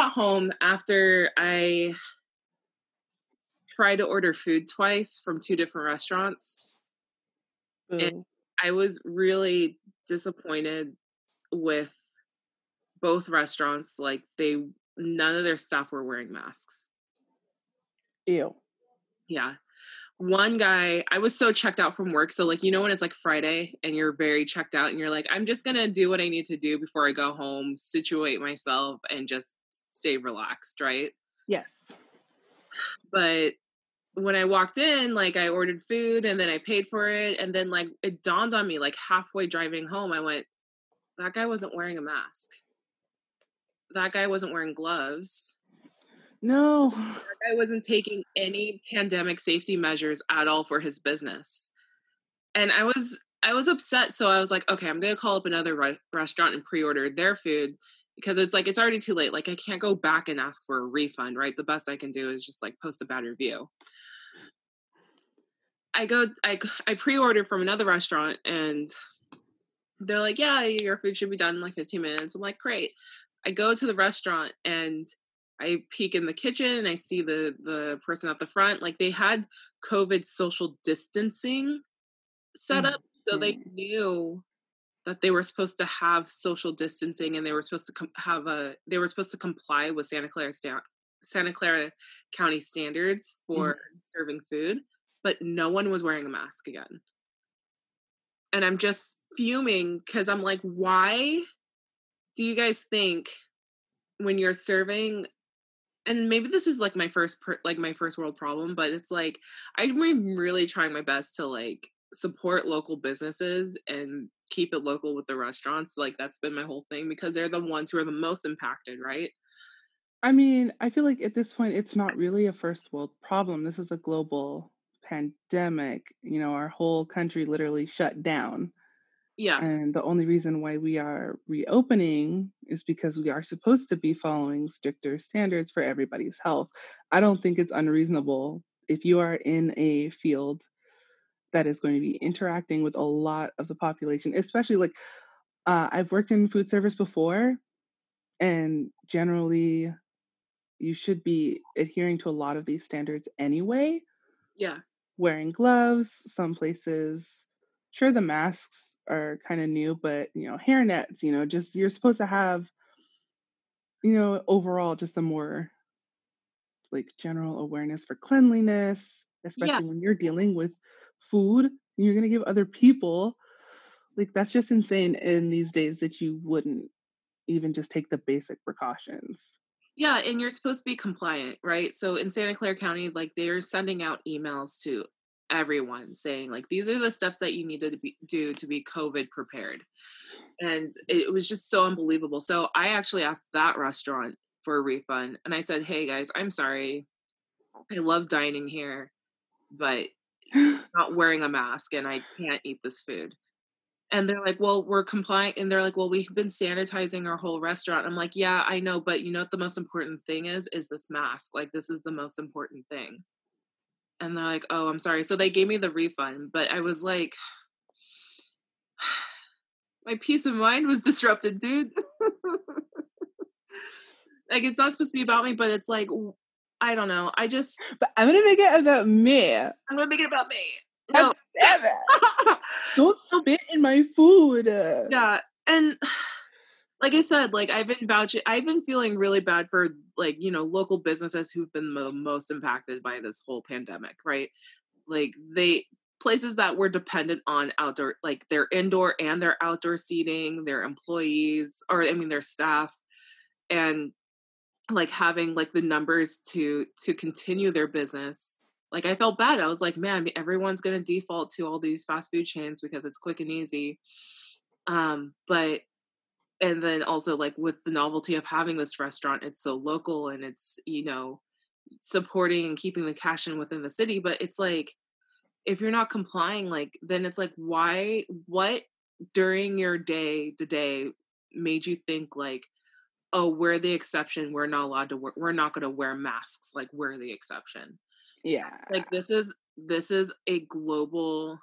got home after I tried to order food twice from two different restaurants. And I was really disappointed with both restaurants. Like they none of their staff were wearing masks. Ew. Yeah. One guy, I was so checked out from work. So, like, you know, when it's like Friday and you're very checked out and you're like, I'm just going to do what I need to do before I go home, situate myself, and just stay relaxed, right? Yes. But when I walked in, like, I ordered food and then I paid for it. And then, like, it dawned on me, like, halfway driving home, I went, that guy wasn't wearing a mask. That guy wasn't wearing gloves. No. That guy wasn't taking any pandemic safety measures at all for his business. And I was I was upset so I was like, okay, I'm going to call up another re- restaurant and pre-order their food because it's like it's already too late. Like I can't go back and ask for a refund, right? The best I can do is just like post a bad review. I go I I pre-ordered from another restaurant and they're like, "Yeah, your food should be done in like 15 minutes." I'm like, "Great." I go to the restaurant and I peek in the kitchen and I see the the person at the front. Like they had COVID social distancing set up, mm-hmm. so they knew that they were supposed to have social distancing and they were supposed to com- have a they were supposed to comply with Santa Clara sta- Santa Clara County standards for mm-hmm. serving food, but no one was wearing a mask again. And I'm just fuming because I'm like, why do you guys think when you're serving and maybe this is like my first per, like my first world problem but it's like i'm really trying my best to like support local businesses and keep it local with the restaurants like that's been my whole thing because they're the ones who are the most impacted right i mean i feel like at this point it's not really a first world problem this is a global pandemic you know our whole country literally shut down yeah. And the only reason why we are reopening is because we are supposed to be following stricter standards for everybody's health. I don't think it's unreasonable if you are in a field that is going to be interacting with a lot of the population, especially like uh, I've worked in food service before, and generally you should be adhering to a lot of these standards anyway. Yeah. Wearing gloves, some places sure the masks are kind of new, but you know, hair nets, you know, just you're supposed to have, you know, overall just a more like general awareness for cleanliness, especially yeah. when you're dealing with food you're going to give other people like that's just insane in these days that you wouldn't even just take the basic precautions. Yeah and you're supposed to be compliant right? So in santa clara county like they're sending out emails to everyone saying like these are the steps that you need to be, do to be covid prepared. And it was just so unbelievable. So i actually asked that restaurant for a refund and i said hey guys i'm sorry. I love dining here but not wearing a mask and i can't eat this food. And they're like well we're compliant and they're like well we've been sanitizing our whole restaurant. I'm like yeah i know but you know what the most important thing is? Is this mask. Like this is the most important thing. And they're like, "Oh, I'm sorry." So they gave me the refund, but I was like my peace of mind was disrupted, dude. like it's not supposed to be about me, but it's like I don't know. I just But I'm gonna make it about me. I'm gonna make it about me. No. Don't spit in my food. Yeah. And like I said, like I've been vouching, I've been feeling really bad for like, you know, local businesses who've been the most impacted by this whole pandemic, right? Like they, places that were dependent on outdoor, like their indoor and their outdoor seating, their employees, or I mean, their staff, and like having like the numbers to to continue their business like i felt bad. I was like man everyone's going to default to all these fast food chains because it's quick and easy. Um but and then also like with the novelty of having this restaurant it's so local and it's you know supporting and keeping the cash in within the city but it's like if you're not complying like then it's like why what during your day to day made you think like oh we're the exception we're not allowed to wear we're not going to wear masks like we're the exception yeah like this is this is a global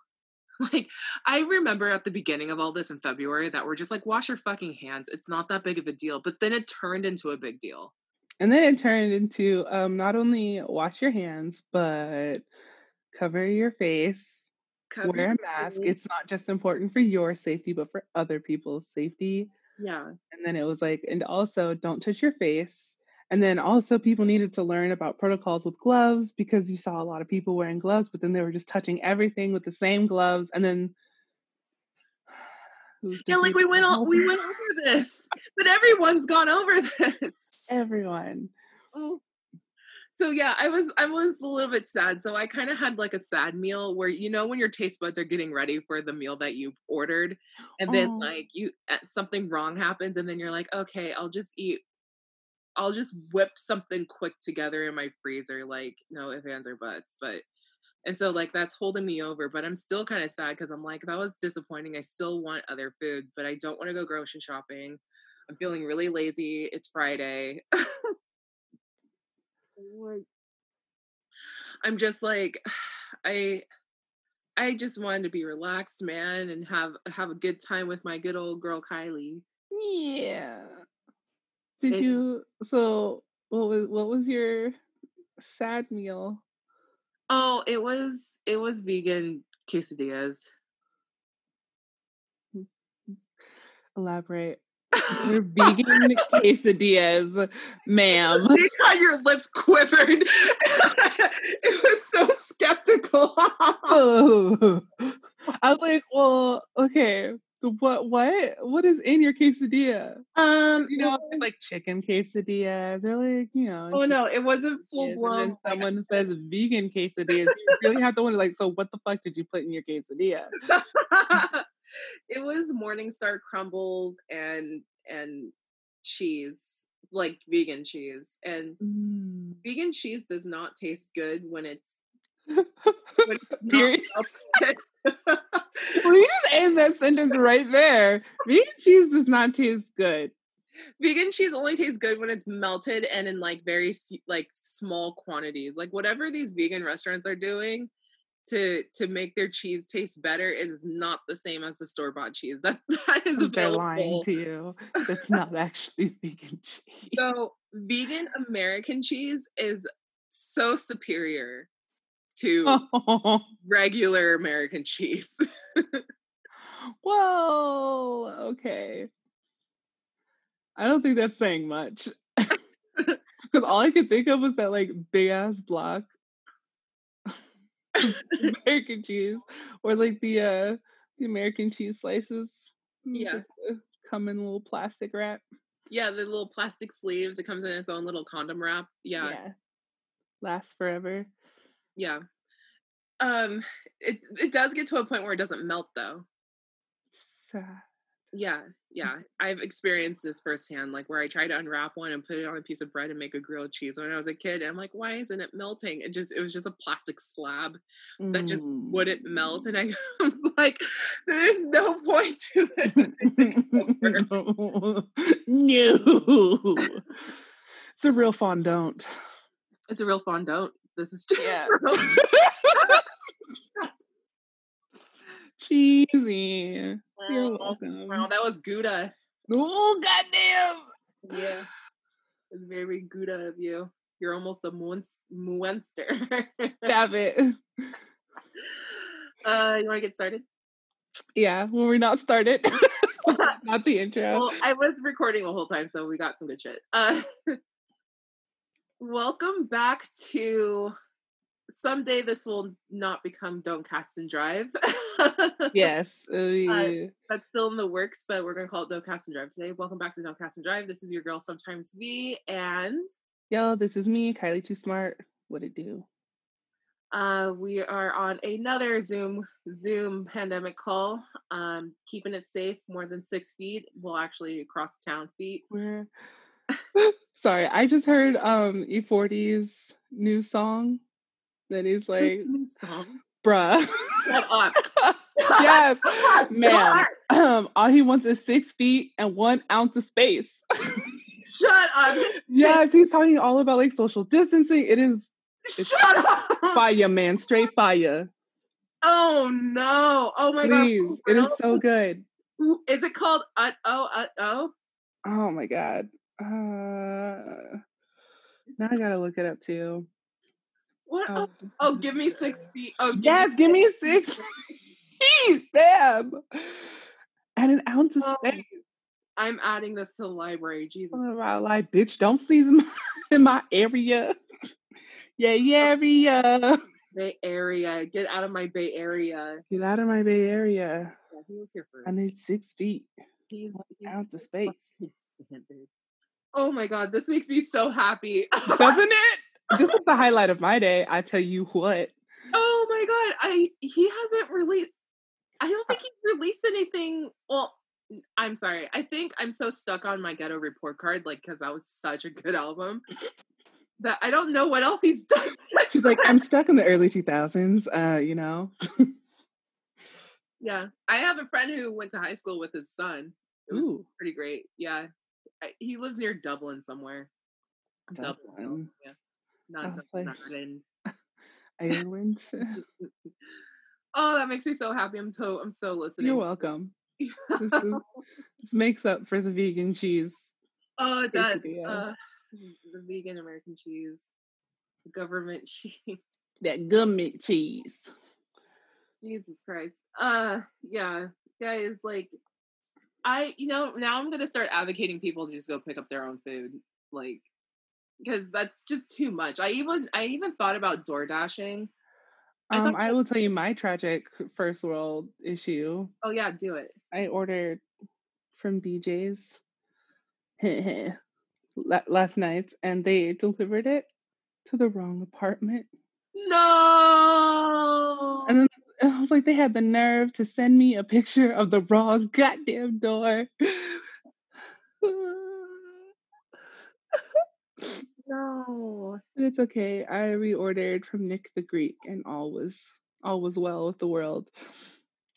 Like, I remember at the beginning of all this in February that we're just like, wash your fucking hands. It's not that big of a deal. But then it turned into a big deal. And then it turned into um, not only wash your hands, but cover your face, Cover wear a mask. face. It's not just important for your safety, but for other people's safety. Yeah. And then it was like, and also don't touch your face. And then also people needed to learn about protocols with gloves because you saw a lot of people wearing gloves, but then they were just touching everything with the same gloves. And then Yeah, like we went all we over? went over this, but everyone's gone over this. everyone. Oh. So yeah, I was I was a little bit sad. So I kind of had like a sad meal where you know when your taste buds are getting ready for the meal that you ordered, and then Oh. like you uh, something wrong happens, and then you're like, okay, I'll just eat. I'll just whip something quick together in my freezer, like no ifs ands or buts. But and so like that's holding me over. But I'm still kind of sad because I'm like that was disappointing. I still want other food, but I don't want to go grocery shopping. I'm feeling really lazy. It's Friday. I'm just like I I just wanted to be relaxed, man, and have have a good time with my good old girl Kylie. Yeah. Did It- you so what was what was your sad meal? Oh, it was it was vegan quesadillas. Mm, mm. Elaborate. Your vegan quesadillas, ma'am. See how your lips quivered. it was so skeptical. Oh. I was like, well, okay. What what what is in your quesadilla? um, You know, it's like chicken quesadillas or like, you know. oh no, it wasn't full blown. someone says vegan quesadillas. You really have to wonder, like, so what the fuck did you put in your quesadilla? it was Morningstar crumbles and and cheese, like vegan cheese. And Mm. vegan cheese does not taste good when it's when it's not Period. melted. Well, you just end that sentence right there. Vegan cheese does not taste good. vegan cheese only tastes good when it's melted and in like very few, like small quantities. Like whatever these vegan restaurants are doing to to make their cheese taste better is not the same as the store bought cheese. That that is They're lying to you. That's not actually vegan cheese. So vegan American cheese is so superior to Oh, regular American cheese. well, okay. I don't think that's saying much. Because all I could think of was that like big ass block American cheese, or like the uh the American cheese slices. Yeah. come in little plastic wrap. yeah, the little plastic sleeves. It comes in its own little condom wrap. Yeah, yeah. Lasts forever. Um, it it does get to a point where it doesn't melt though. Sad. Yeah, yeah. I've experienced this firsthand, like where I tried to unwrap one and put it on a piece of bread and make a grilled cheese when I was a kid. And I'm like, why isn't it melting? It just it was just a plastic slab that just wouldn't melt. And I was like, there's no point to this. no. It's a real fondant. It's a real fondant. This is just Yeah. real- Cheesy. You're welcome. Wow, that was Gouda. Oh goddamn. Yeah. It's very Gouda of you. You're almost a Muens- Muenster. Stop it. uh, you want to get started? Yeah, when we're not started. not the intro. Well, I was recording the whole time, so we got some good shit. Uh, welcome back to. Someday this will not become Don't Cast and Drive. yes. uh. That's still in the works, but we're gonna call it Don't Cast and Drive today. Welcome back to Don't Cast and Drive. This is your girl, sometimes V, and Yo, this is me, Kylie Too Smart. What it do? uh, we are on another Zoom Zoom pandemic call. Um, keeping it safe, more than six feet. Well, actually, across town feet. Where? Sorry, I just heard um E40's new song. That is like, Song. bruh. Shut up. yes, man. Um, all he wants is six feet and one ounce of space. Shut up. yes, he's talking all about like social distancing. It is Shut up. fire, man, straight fire. Oh no! Oh my Please, god! it is so good. Is it called uh oh uh oh? Oh my god. Uh, now I gotta look it up too. What? Oh, oh, give me six feet. Oh, give Yes, give me six feet, bam, and an ounce of Oh, space. I'm adding this to the library. Jesus. About like, bitch, don't sneeze in my, in my area. yeah, yeah, area. Bay Area. Get out of my Bay Area. Get out of my Bay Area. Yeah, he was here first. I need six feet, He's, he's ounce of space. Oh my god, this makes me so happy. Doesn't it? This is the highlight of my day. I tell you what. oh my god, I he hasn't released. I don't think he released anything. Well, I'm sorry. I think I'm so stuck on my ghetto report card, like because that was such a good album that I don't know what else he's done. She's like, I'm stuck in the early 2000s. Uh, you know. yeah, I have a friend who went to high school with his son. It was Ooh, pretty great. Yeah, he lives near Dublin somewhere. Dublin, Dublin. yeah, not Dublin, like- Ireland. Oh, that makes me so happy. I'm so I'm so listening. You're welcome. This, is, this makes up for the vegan cheese. oh, it does. Uh, the vegan American cheese, the government cheese. That government cheese. Jesus Christ. Uh, yeah, guys, like, I, you know, now I'm gonna start advocating people to just go pick up their own food, like, because that's just too much. I even, I even thought about door dashing. I Um, I will tell you my tragic first world issue. Oh yeah, do it. I ordered from BJ's last night, and they delivered it to the wrong apartment. No. And then I was like, they had the nerve to send me a picture of the wrong goddamn door. no. But it's okay. I reordered from Nick the Greek, and all was all was well with the world.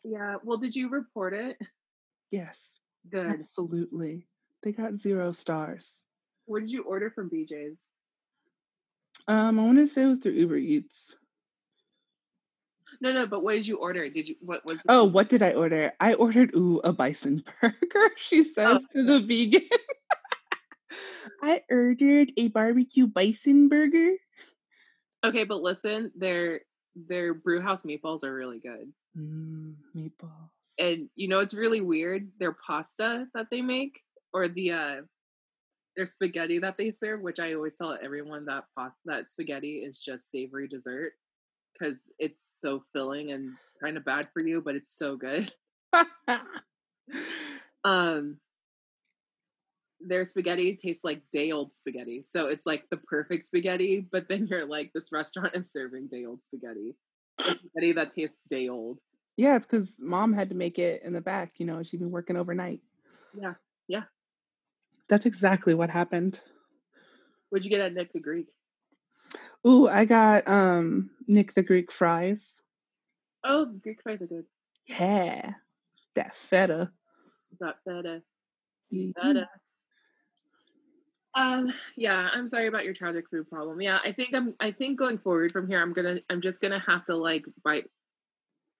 Yeah. Well, did you report it? Yes, Good. absolutely. They got zero stars. What did you order from BJ's? Um, I want to say it was through Uber Eats. No, no. But what did you order? Did you? What was? Oh, what did I order? I ordered ooh a bison burger. She says to the vegan. I ordered a barbecue bison burger. Okay, but listen, their their brew house meatballs are really good. Mm, meatballs. And you know it's really weird? Their pasta that they make or the uh their spaghetti that they serve, which I always tell everyone that pasta that spaghetti is just savory dessert cuz it's so filling and kind of bad for you, but it's so good. Um their spaghetti tastes like day old spaghetti. So it's like the perfect spaghetti, but then you're like, this restaurant is serving day old spaghetti. Spaghetti that tastes day old. yeah, it's because mom had to make it in the back. You know, she'd been working overnight. Yeah. Yeah. That's exactly what happened. What'd you get at Nick the Greek? Ooh, I got um Nick the Greek fries. Oh, Greek fries are good. Yeah, that feta. That feta. Mhm. Feta. Um, yeah, I'm sorry about your tragic food problem. Yeah, I think I'm I think going forward from here, I'm gonna I'm just gonna have to like bite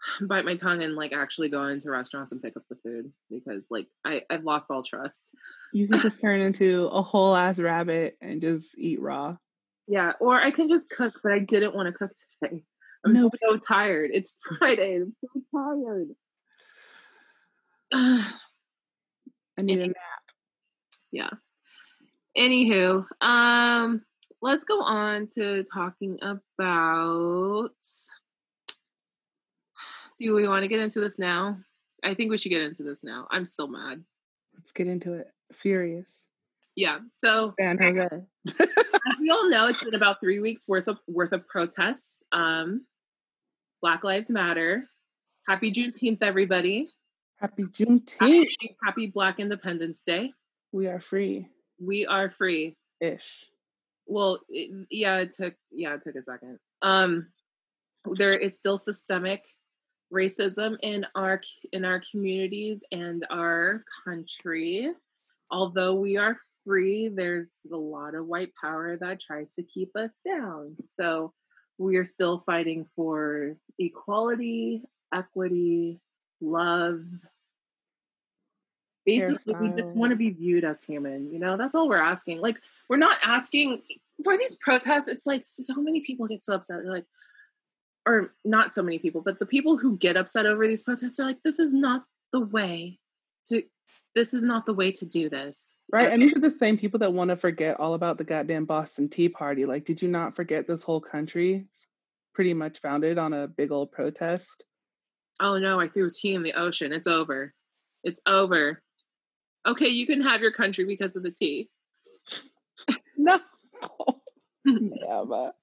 bite my tongue and like actually go into restaurants and pick up the food because like I, I've lost all trust. You can just turn into a whole ass rabbit and just eat raw. Yeah, or I can just cook, but I didn't want to cook today. I'm No. so tired. It's Friday. I'm so tired. I need a nap. yeah. Anywho, um, let's go on to talking about. Do we want to get into this now? I think we should get into this now. I'm so mad. Let's get into it. Furious. Yeah. So San Jose. as we all know, it's been about three weeks worth of worth of protests. Um, Black Lives Matter. Happy Juneteenth, everybody. Happy Juneteenth. Happy, happy Black Independence Day. We are free We are free. ish. Well, it, yeah, it took yeah, it took a second. Um, there is still systemic racism in our in our communities and our country. Although we are free, there's a lot of white power that tries to keep us down. So we are still fighting for equality, equity, love. Basically, we just want to be viewed as human. You know, that's all we're asking. Like, we're not asking for these protests. It's like so many people get so upset. They're like, or not so many people, but the people who get upset over these protests are like, this is not the way to this is not the way to do this. Right. And these are the same people that want to forget all about the goddamn Boston Tea Party. Like, did you not forget this whole country pretty much founded on a big old protest? Oh no, I threw tea in the ocean. It's over. It's over. Okay, you can have your country because of the tea. no. yeah, but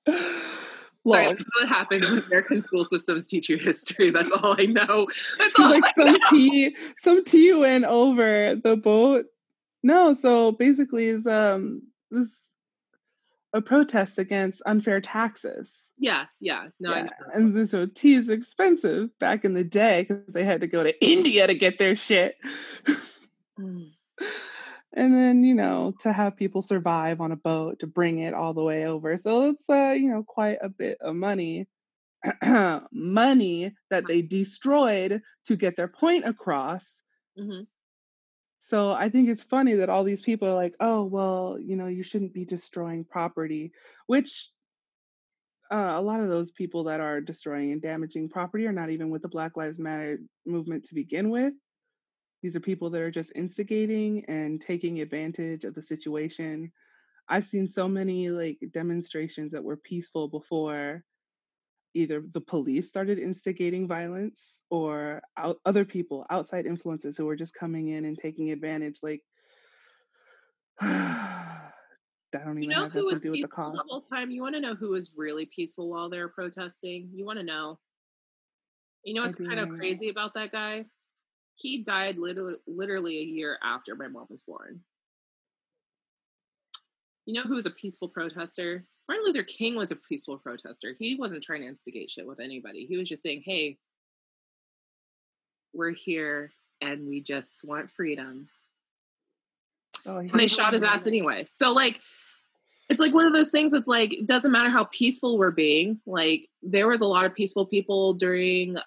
Sorry, that's what happens when American school systems teach you history. That's all I know. That's all like I some know. tea, some tea went over the boat. No, so basically, is um this a protest against unfair taxes. Yeah, yeah, no, yeah. and so tea is expensive back in the day because they had to go to India to get their shit. mm and then you know to have people survive on a boat to bring it all the way over. So it's uh you know quite a bit of money money that they destroyed to get their point across. Mm-hmm. so i think it's funny that all these people are like oh well you know you shouldn't be destroying property which uh, a lot of those people that are destroying and damaging property are not even with the black lives matter movement to begin with these are people that are just instigating and taking advantage of the situation. I've seen so many like demonstrations that were peaceful before either the police started instigating violence or out, other people, outside influences who were just coming in and taking advantage. Like, I don't even you know who was to do with the cost. The whole time, you want to know who was really peaceful while they're protesting. You want to know. You know what's kind of crazy about that guy? He died literally, literally a year after my mom was born. You know who was a peaceful protester? Martin Luther King was a peaceful protester. He wasn't trying to instigate shit with anybody. He was just saying, hey, we're here and we just want freedom. Oh, and they shot his ass anyway. So, like, it's like one of those things it's like it doesn't matter how peaceful we're being like there was a lot of peaceful people during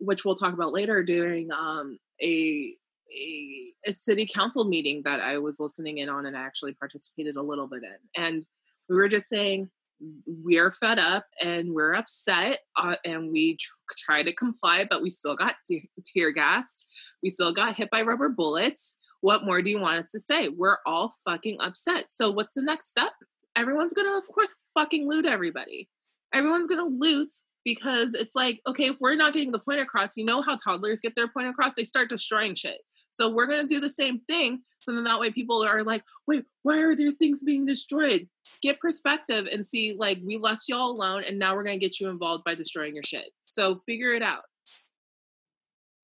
which we'll talk about later during um a a, a city council meeting that I was listening in on and I actually participated a little bit in. And we were just saying, we're fed up and we're upset uh, and we tr- try to comply, but we still got te- tear gassed. We still got hit by rubber bullets. What more do you want us to say? We're all fucking upset. So, what's the next step? Everyone's gonna, of course, fucking loot everybody. Everyone's gonna loot because it's like, okay, if we're not getting the point across, you know how toddlers get their point across? They start destroying shit. So we're going to do the same thing. So then that way people are like, wait, why are there things being destroyed? Get perspective and see, like, we left y'all alone and now we're going to get you involved by destroying your shit. So figure it out.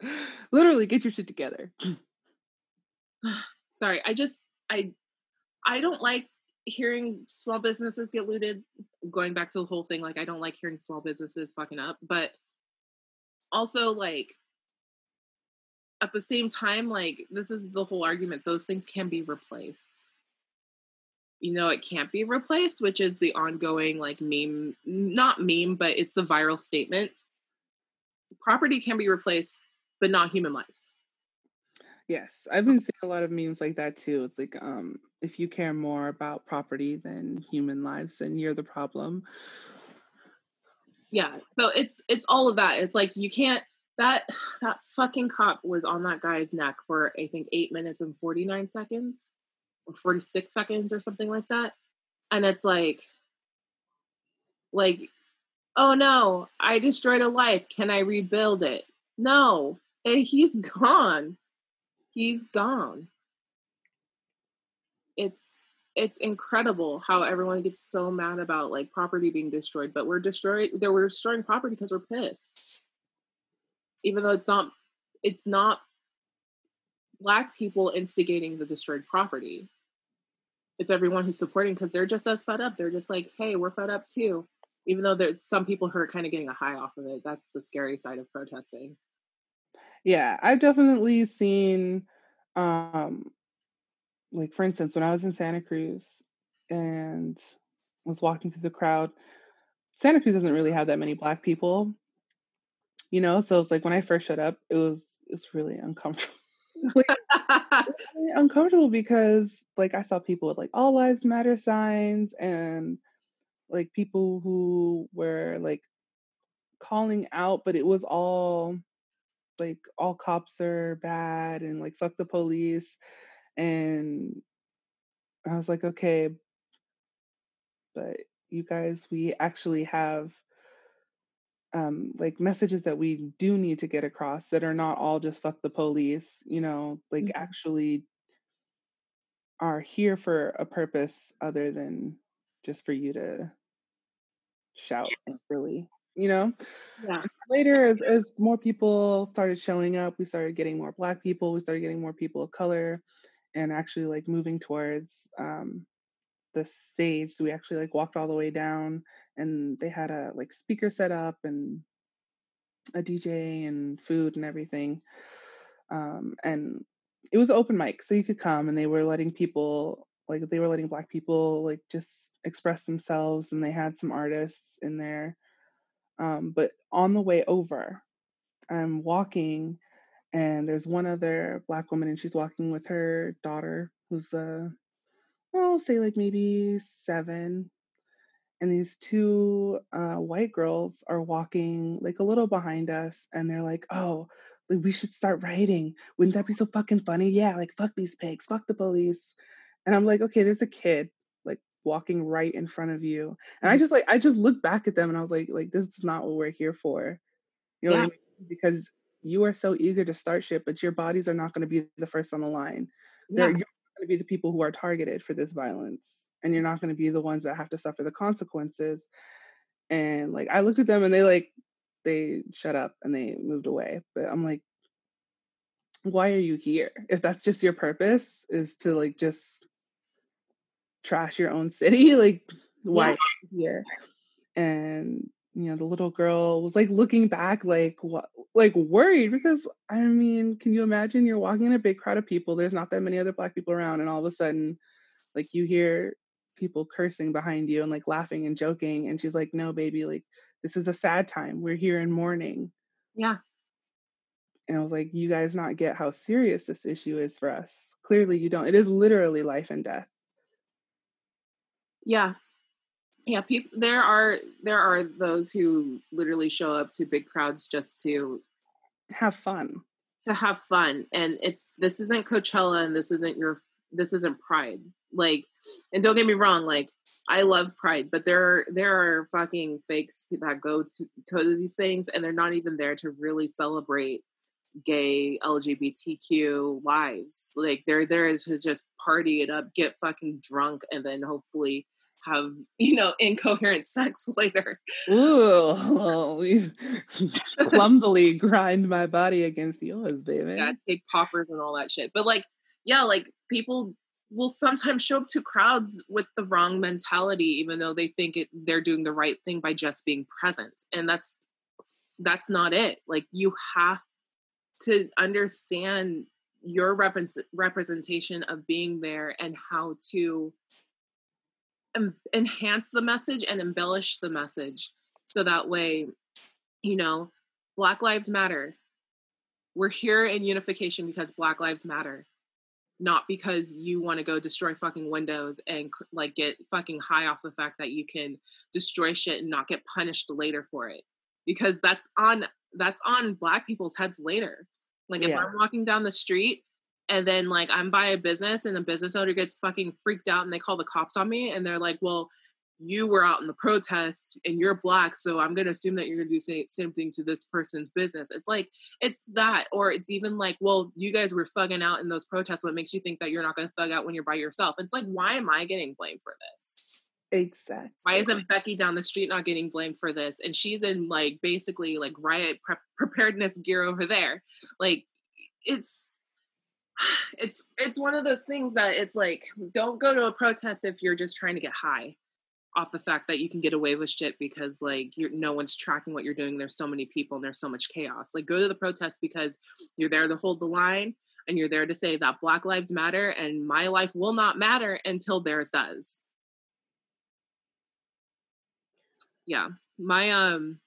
Literally, get your shit together. Sorry, I just, I, I don't like hearing small businesses get looted going back to the whole thing like i don't like hearing small businesses fucking up but also like at the same time like this is the whole argument those things can be replaced you know it can't be replaced which is the ongoing like meme not meme but it's the viral statement property can be replaced but not human lives Yes, I've been seeing a lot of memes like that too. It's like, um, if you care more about property than human lives, then you're the problem. Yeah. So it's it's all of that. It's like you can't that that fucking cop was on that guy's neck for I think eight minutes and 49 seconds or 46 seconds or something like that. And it's like like, oh no, I destroyed a life. Can I rebuild it? No. Eh, he's gone he's gone. It's it's incredible how everyone gets so mad about like property being destroyed, but we're destroyed they were destroying property because we're pissed. Even though it's not it's not black people instigating the destroyed property. It's everyone who's supporting because they're just as fed up. They're just like, hey, we're fed up too. Even though there's some people who are kind of getting a high off of it. That's the scary side of protesting. Yeah, I've definitely seen um like for instance, when I was in Santa Cruz and was walking through the crowd, Santa Cruz doesn't really have that many black people, you know. So it's like when I first showed up, it was it was really uncomfortable. like, really uncomfortable because like I saw people with like all lives matter signs and like people who were like calling out, but it was all like all cops are bad and like fuck the police. And I was like, okay, but you guys, we actually have um like messages that we do need to get across that are not all just fuck the police, you know, like mm-hmm. actually are here for a purpose other than just for you to shout really you know? Yeah. Later as as more people started showing up we started getting more black people we started getting more people of color and actually like moving towards um the stage so we actually like walked all the way down and they had a like speaker set up and a dj and food and everything um and it was open mic so you could come and they were letting people like they were letting black people like just express themselves and they had some artists in there um, but on the way over i'm walking and there's one other black woman and she's walking with her daughter who's uh i'll say like maybe seven and these two uh, white girls are walking like a little behind us and they're like oh like, we should start writing wouldn't that be so fucking funny yeah like fuck these pigs fuck the police and I'm like, okay, there's a kid like walking right in front of you. And I mm-hmm. just like I just looked back at them and I was like, like this is not what we're here for. You know yeah. I mean? Because you are so eager to start shit, but your bodies are not going to be the first on the line. Yeah. They're you're going to be the people who are targeted for this violence. And you're not going to be the ones that have to suffer the consequences. And like I looked at them and they like they shut up and they moved away. But I'm like, why are you here? If that's just your purpose, is to like just trash your own city like why yeah. here and you know the little girl was like looking back like what like worried because i mean can you imagine? You're walking in a big crowd of people there's not that many other black people around and all of a sudden like you hear people cursing behind you and like laughing and joking and she's like no baby like this is a sad time. We're here in mourning. Yeah. And i was like you guys not get how serious this issue is for us. Clearly you don't. It is literally life and death. Yeah. Yeah, people there are there are those who literally show up to big crowds just to have fun. To have fun. And it's this isn't Coachella and this isn't your this isn't Pride. Like and don't get me wrong, like I love Pride, but there there are fucking fakes that go to go to these things and they're not even there to really celebrate gay LGBTQ lives. Like they're there to just party it up, get fucking drunk, and then hopefully have you know incoherent sex later. Ooh, clumsily grind my body against yours, baby. Yeah, take poppers and all that shit. But like, yeah, like people will sometimes show up to crowds with the wrong mentality, even though they think it they're doing the right thing by just being present, and that's that's not it. Like you have to understand your rep- representation of being there and how to em- enhance the message and embellish the message. So that way you know black lives matter. We're here in unification because black lives matter not because you want to go destroy fucking windows and like get fucking high off the fact that you can destroy shit and not get punished later for it. Because that's on that's on black people's heads later. Like if yes. i'm walking down the street and then like I'm by a business and the business owner gets fucking freaked out and they call the cops on me and they're like, well, you were out in the protest and you're black, so I'm gonna assume that you're gonna do same, same thing to this person's business. It's like it's that, or it's even like, well, you guys were thugging out in those protests. What makes you think that you're not gonna thug out when you're by yourself? It's like, why am I getting blamed for this? Exactly. Why isn't Becky down the street not getting blamed for this? And she's in like basically like riot pre- preparedness gear over there. Like it's it's it's one of those things that it's like don't go to a protest if you're just trying to get high off the fact that you can get away with shit because like no one's tracking what you're doing. There's so many people and there's so much chaos. Like go to the protest because you're there to hold the line and you're there to say that black lives matter and my life will not matter until theirs does. Yeah. My um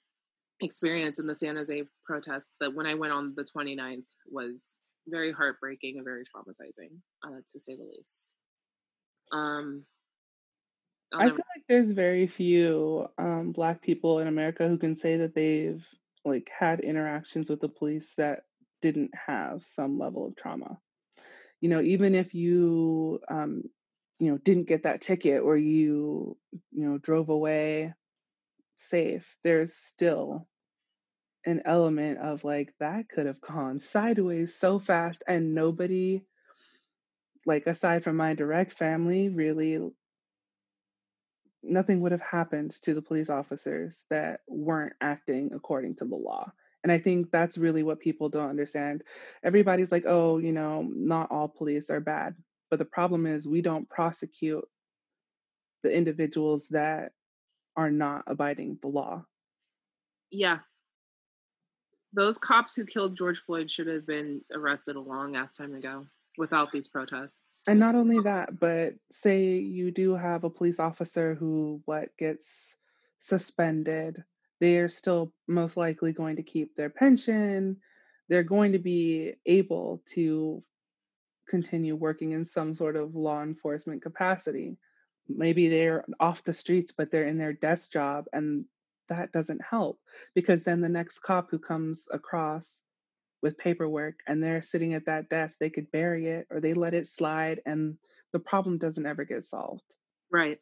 experience in the San Jose protests that when I went on the 29th was very heartbreaking and very traumatizing, uh, to say the least. Um, i feel like there's very few um, Black people in America who can say that they've like had interactions with the police that didn't have some level of trauma. You know, even if you, um, you know, didn't get that ticket or you, you know, drove away safe, there's still an element of like that could have gone sideways so fast and nobody like aside from my direct family really nothing would have happened to the police officers that weren't acting according to the law and i think that's really what people don't understand. Everybody's like oh you know not all police are bad but the problem is we don't prosecute the individuals that are not abiding the law. Yeah those cops who killed George Floyd should have been arrested a long ass time ago without these protests. And not only that, but say you do have a police officer who what gets suspended, they're still most likely going to keep their pension. They're going to be able to continue working in some sort of law enforcement capacity. Maybe they're off the streets, but they're in their desk job and that doesn't help because then the next cop who comes across with paperwork and they're sitting at that desk, they could bury it or they let it slide and the problem doesn't ever get solved. Right.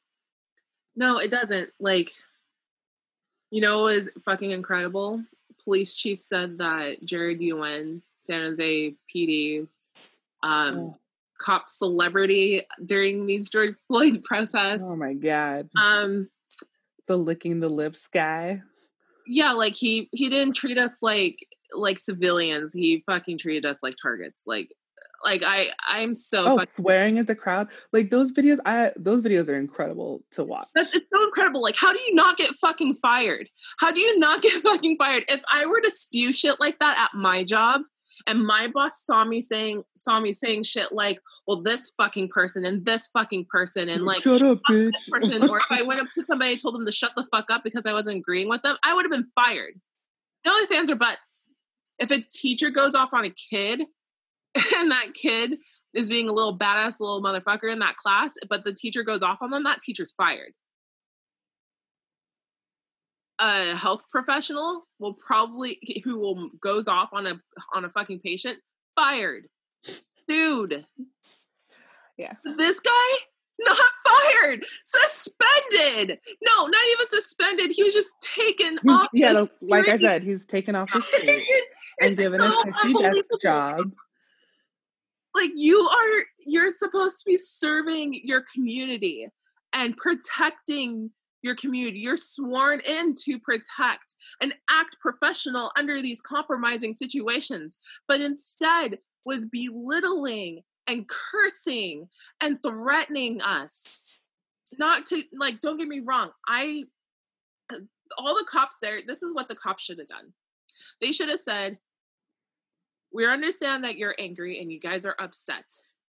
No, it doesn't. Like, you know, it was fucking incredible. Police chief said that Jared Yuen, San Jose PD's um, oh. cop celebrity during these George Floyd protests. Oh my god. Um, the licking the lips guy. Yeah, like he he didn't treat us like like civilians. He fucking treated us like targets. Like like I I'm so oh, swearing at the crowd. Like those videos, I those videos are incredible to watch. That's it's so incredible. Like, how do you not get fucking fired? How do you not get fucking fired? If I were to spew shit like that at my job, and my boss saw me saying saw me saying shit like well this fucking person and this fucking person and like shut up bitch. person, or if i went up to somebody and told them to shut the fuck up because i wasn't agreeing with them i would have been fired. No only fans are butts if a teacher goes off on a kid and that kid is being a little badass little motherfucker in that class but the teacher goes off on them that teacher's fired a health professional will probably who will goes off on a on a fucking patient fired. Dude yeah. This guy? Not fired! Suspended! No not even suspended. He was just taken he's, off yeah like i said he's taken off the street and given so a desk job. Like you are you're supposed to be serving your community and protecting your community. You're sworn in to protect and act professional under these compromising situations, but instead was belittling and cursing and threatening us. Not to, like, don't get me wrong. I, uh, all the cops there, this is what the cops should have done. They should have said, We understand that you're angry and you guys are upset.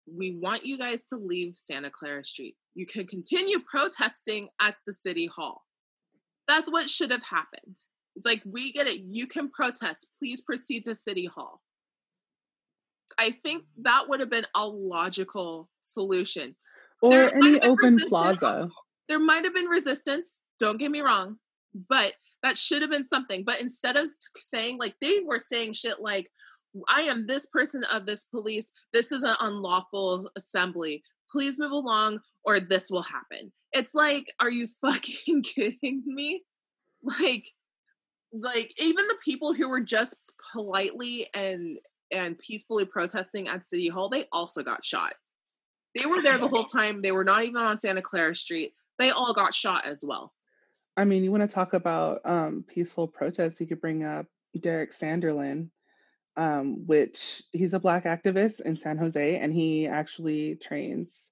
We want you guys to leave Santa Clara Street you can continue protesting at the city hall. That's what should have happened. It's like, we get it. You can protest. Please proceed to city hall. I think that would have been a logical solution. Or there any open plaza. There might have been resistance. Don't get me wrong. But that should have been something. But instead of saying, like, they were saying shit like, I am this person of this police. This is an unlawful assembly please move along or this will happen. It's like, are you fucking kidding me? Like, like even the people who were just politely and and peacefully protesting at City Hall, they also got shot. They were there the whole time. They were not even on Santa Clara Street. They all got shot as well. I mean, you want to talk about um, peaceful protests? You could bring up Derrick Sanderlin, um, which he's a black activist in San Jose, and he actually trains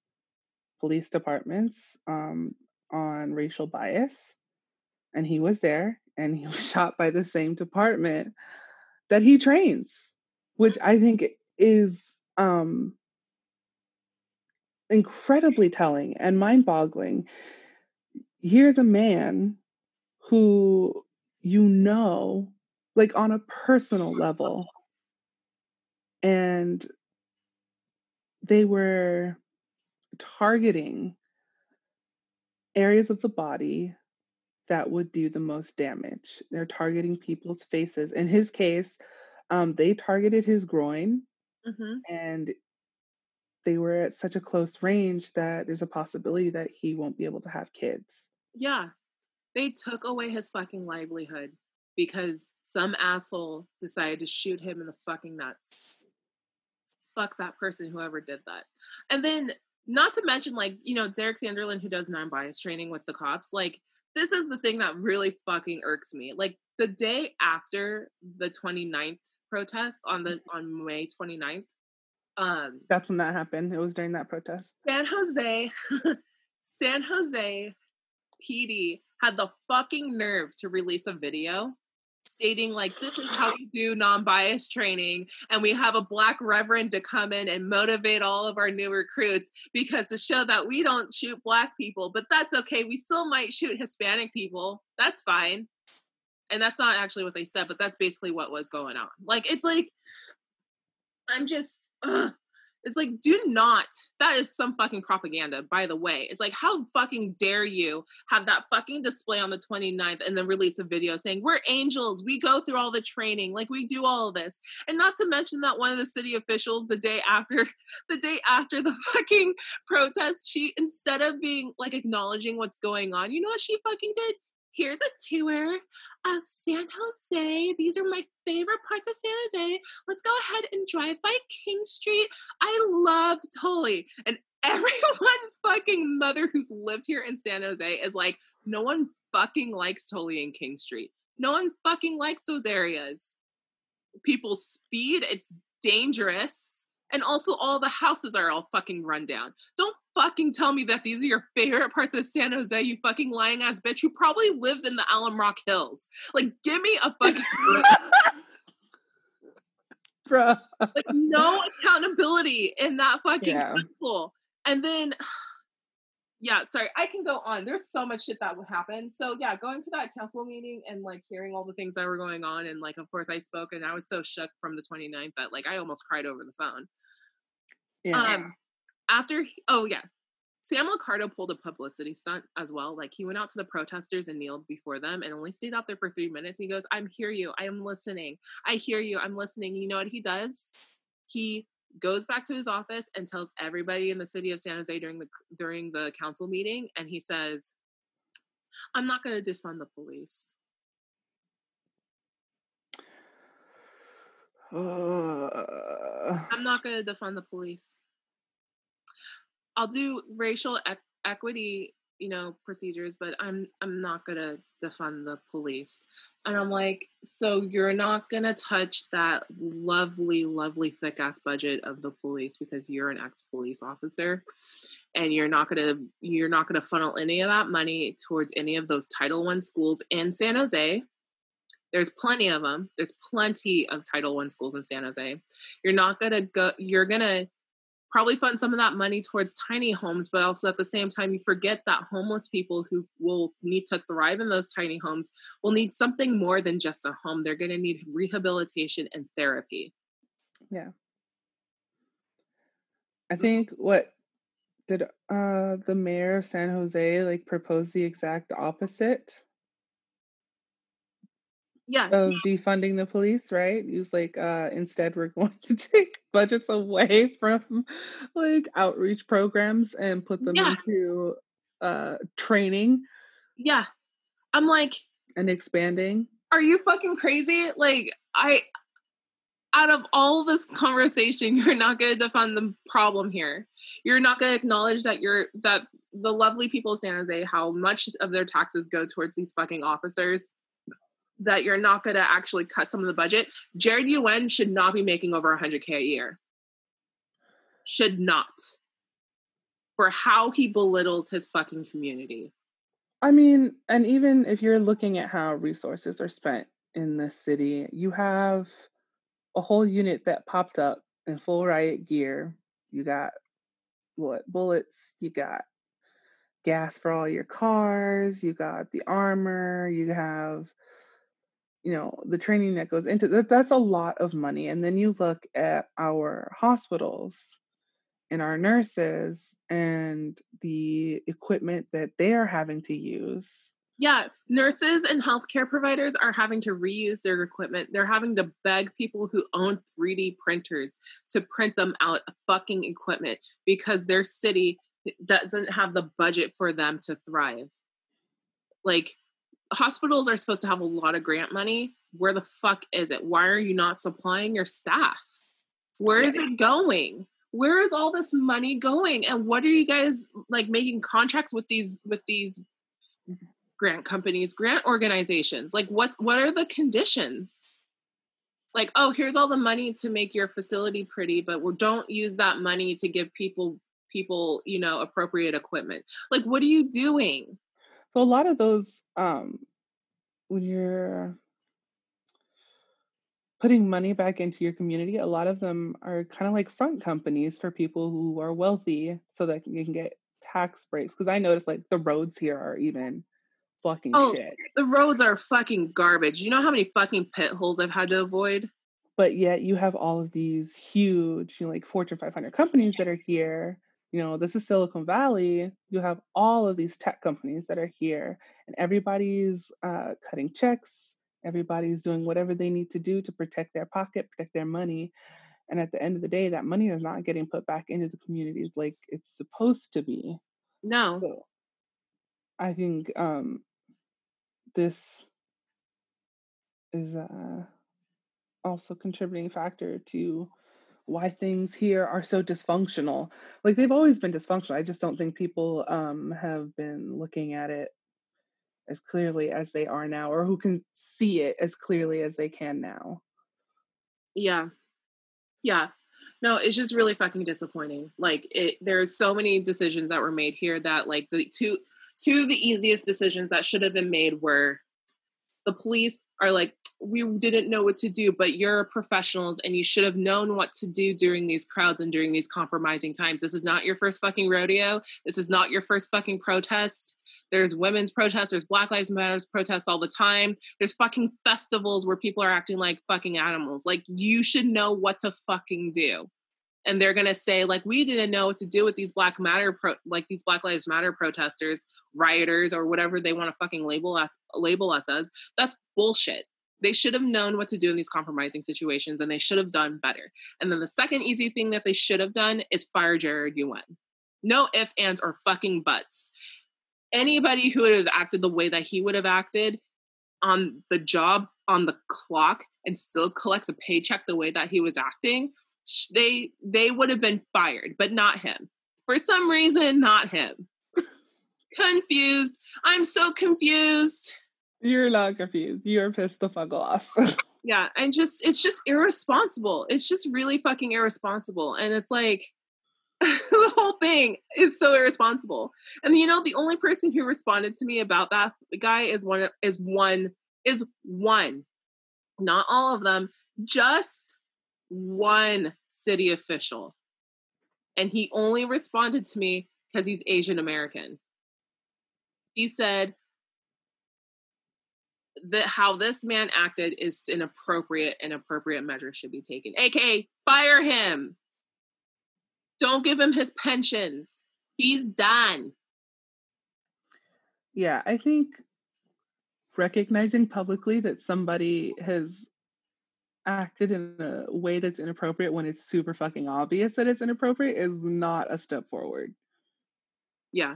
police departments um, on racial bias. And he was there, and he was shot by the same department that he trains, which I think is um, incredibly telling and mind boggling. Here's a man who you know, like on a personal level. And they were targeting areas of the body that would do the most damage. They're targeting people's faces. In his case, um, they targeted his groin hmm and they were at such a close range that there's a possibility that he won't be able to have kids. Yeah. They took away his fucking livelihood because some asshole decided to shoot him in the fucking nuts. Fuck that person, whoever did that. And then, not to mention, like, you know, Derrick Sanderlin, who does non bias training with the cops, like, this is the thing that really fucking irks me. Like, the day after the 29th protest on the on May 29th, um, That's when that happened. It was during that protest. San Jose, San Jose PD had the fucking nerve to release a video stating like this is how we do non-biased training and we have a black reverend to come in and motivate all of our new recruits because to show that we don't shoot black people but that's okay we still might shoot hispanic people that's fine and that's not actually what they said but that's basically what was going on like it's like i'm just ugh. It's like do not that is some fucking propaganda by the way. It's like how fucking dare you have that fucking display on the 29th and then release a video saying we're angels. We go through all the training. Like we do all of this. And not to mention that one of the city officials the day after the day after the fucking protest she instead of being like acknowledging what's going on you know what she fucking did here's a tour of San Jose. These are my favorite parts of San Jose. Let's go ahead and drive by King Street. I love Tully. And everyone's fucking mother who's lived here in San Jose is like, no one fucking likes Tully and King Street. No one fucking likes those areas. People speed, it's dangerous. And also, all the houses are all fucking run down. Don't fucking tell me that these are your favorite parts of San Jose, you fucking lying ass bitch who probably lives in the Alum Rock Hills. Like, give me a fucking Bruh. like no accountability in that fucking Yeah. council. And then, yeah, sorry, I can go on. There's so much shit that would happen. So yeah, going to that council meeting and like hearing all the things that were going on, and like of course I spoke, and I was so shook from the 29th that like I almost cried over the phone. Yeah. Um, after he- oh yeah, Sam Liccardo pulled a publicity stunt as well. Like he went out to the protesters and kneeled before them and only stayed out there for three minutes. He goes, "I'm hear you. I am listening. I hear you. I'm listening." You know what he does? He goes back to his office and tells everybody in the city of San Jose during the during the council meeting, and he says, "I'm not going to defund the police." Uh, I'm not going to defund the police. I'll do racial e- equity, you know, procedures, but I'm I'm not to defund the police. And I'm like, so you're not to touch that lovely lovely thick ass budget of the police because you're an ex-police officer and you're not to you're not to funnel any of that money towards any of those Title 1 schools in San Jose. There's plenty of them. There's plenty of Title One schools in San Jose. You're not gonna go. You're gonna probably fund some of that money towards tiny homes, but also at the same time, you forget that homeless people who will need to thrive in those tiny homes will need something more than just a home. They're gonna need rehabilitation and therapy. yeah. I think what did uh the mayor of San Jose like propose the exact opposite Yeah, of defunding the police, right? He was like, uh, instead we're going to take budgets away from like outreach programs and put them Yeah. into uh training yeah. I'm like, and expanding. are you fucking crazy? Like, I, out of all this conversation, you're not going to defend the problem here. You're not going to acknowledge that you're that the lovely people of San Jose, how much of their taxes go towards these fucking officers. That you're not going to actually cut some of the budget. Jared Yuen should not be making over 100k a year. Should not. For how he belittles his fucking community. I mean, and even if you're looking at how resources are spent in this city, you have a whole unit that popped up in full riot gear. You got what bullets, you got gas for all your cars, you got the armor, you have you know the training that goes into that that's a lot of money and then you look at our hospitals and our nurses and the equipment that they are having to use yeah, nurses and healthcare providers are having to reuse their equipment. They're having to beg people who own 3D printers to print them out fucking equipment because their city doesn't have the budget for them to thrive. Like, hospitals are supposed to have a lot of grant money. Where the fuck is it? Why are you not supplying your staff? Where is it going? Where is all this money going? And what are you guys like making contracts with these with these grant companies, grant organizations. Like what what are the conditions? It's like, oh, here's all the money to make your facility pretty, but we don't use that money to give people people, you know, appropriate equipment. Like what are you doing? So a lot of those um when you're putting money back into your community, a lot of them are kind of like front companies for people who are wealthy so that you can get tax breaks. Because I noticed like the roads here are even fucking oh, shit. The roads are fucking garbage. You know how many fucking pit holes I've had to avoid? But yet you have all of these huge, you know, like Fortune 500 companies that are here. You know, this is Silicon Valley. You have all of these tech companies that are here, and everybody's uh, cutting checks. Everybody's doing whatever they need to do to protect their pocket, protect their money. And at the end of the day, that money is not getting put back into the communities like it's supposed to be. No. So I think um, this is uh, also contributing factor to why things here are so dysfunctional. Like they've always been dysfunctional. I just don't think people um, have been looking at it as clearly as they are now, or who can see it as clearly as they can now. Yeah, yeah. No, it's just really fucking disappointing. Like it, there's so many decisions that were made here that like the two two of the easiest decisions that should have been made were the police are like we didn't know what to do but you're professionals and you should have known what to do during these crowds and during these compromising times. This is not your first fucking rodeo. This is not your first fucking protest. There's women's protests. There's black lives matters protests all the time. There's fucking festivals where people are acting like fucking animals. Like you should know what to fucking do. And they're to say like we didn't know what to do with these black matter pro- like these black lives matter protesters rioters or whatever they want to fucking label us label us as. That's bullshit they should have known what to do in these compromising situations and they should have done better and then the second easy thing that they should have done is fire jared yuen no ifs ands or fucking buts anybody who would have acted the way that he would have acted on the job on the clock and still collects a paycheck the way that he was acting they they would have been fired, but not him. For some reason, not him. confused. I'm so confused. You're not confused. You're pissed the fuck off. yeah, and just it's just irresponsible. It's just really fucking irresponsible. And it's like the whole thing is so irresponsible. And you know, the only person who responded to me about that guy is one is one is one. Not all of them, just one city official. And he only responded to me because he's Asian American. He said that how this man acted is inappropriate and appropriate measures should be taken. AK, fire him. Don't give him his pensions. He's done. Yeah, I think recognizing publicly that somebody has acted in a way that's inappropriate when it's super fucking obvious that it's inappropriate is not a step forward. Yeah.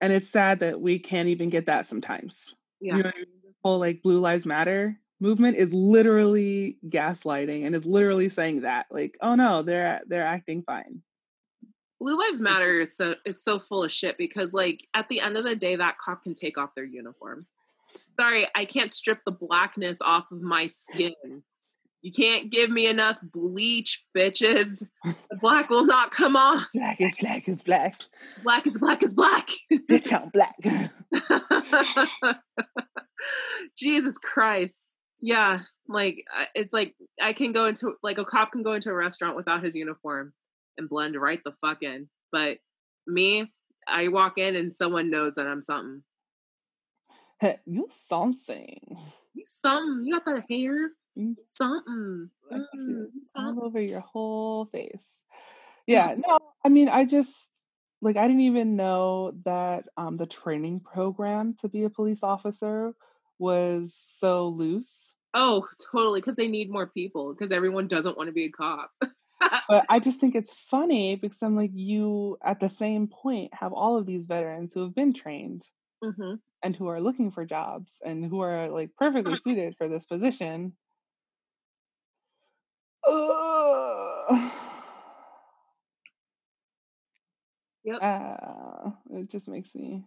And it's sad that we can't even get that sometimes. Yeah. You know I mean? The whole like Blue Lives Matter movement is literally gaslighting and is literally saying that like, oh no, they're they're acting fine. Blue Lives Matter is so it's so full of shit because like at the end of the day that cop can take off their uniform sorry, I can't strip the blackness off of my skin. You can't give me enough bleach, bitches. The black will not come off. Black is black is black. Black is black is black. Bitch, I'm black. Jesus Christ. Yeah, like it's like I can go into like a cop can go into a restaurant without his uniform and blend right the fuck in. But me, I walk in and someone knows that I'm something. you something. You something. You got that hair. Mm. Something. Mm, all over your whole face. Yeah. No, I mean, I just like I didn't even know that um, the training program to be a police officer was so loose. Oh, totally. Because they need more people. Because everyone doesn't want to be a cop. but I just think it's funny because I'm like, you at the same point have all of these veterans who have been trained mm-hmm. and who are looking for jobs and who are like perfectly suited for this position. Yep. Uh, it just makes me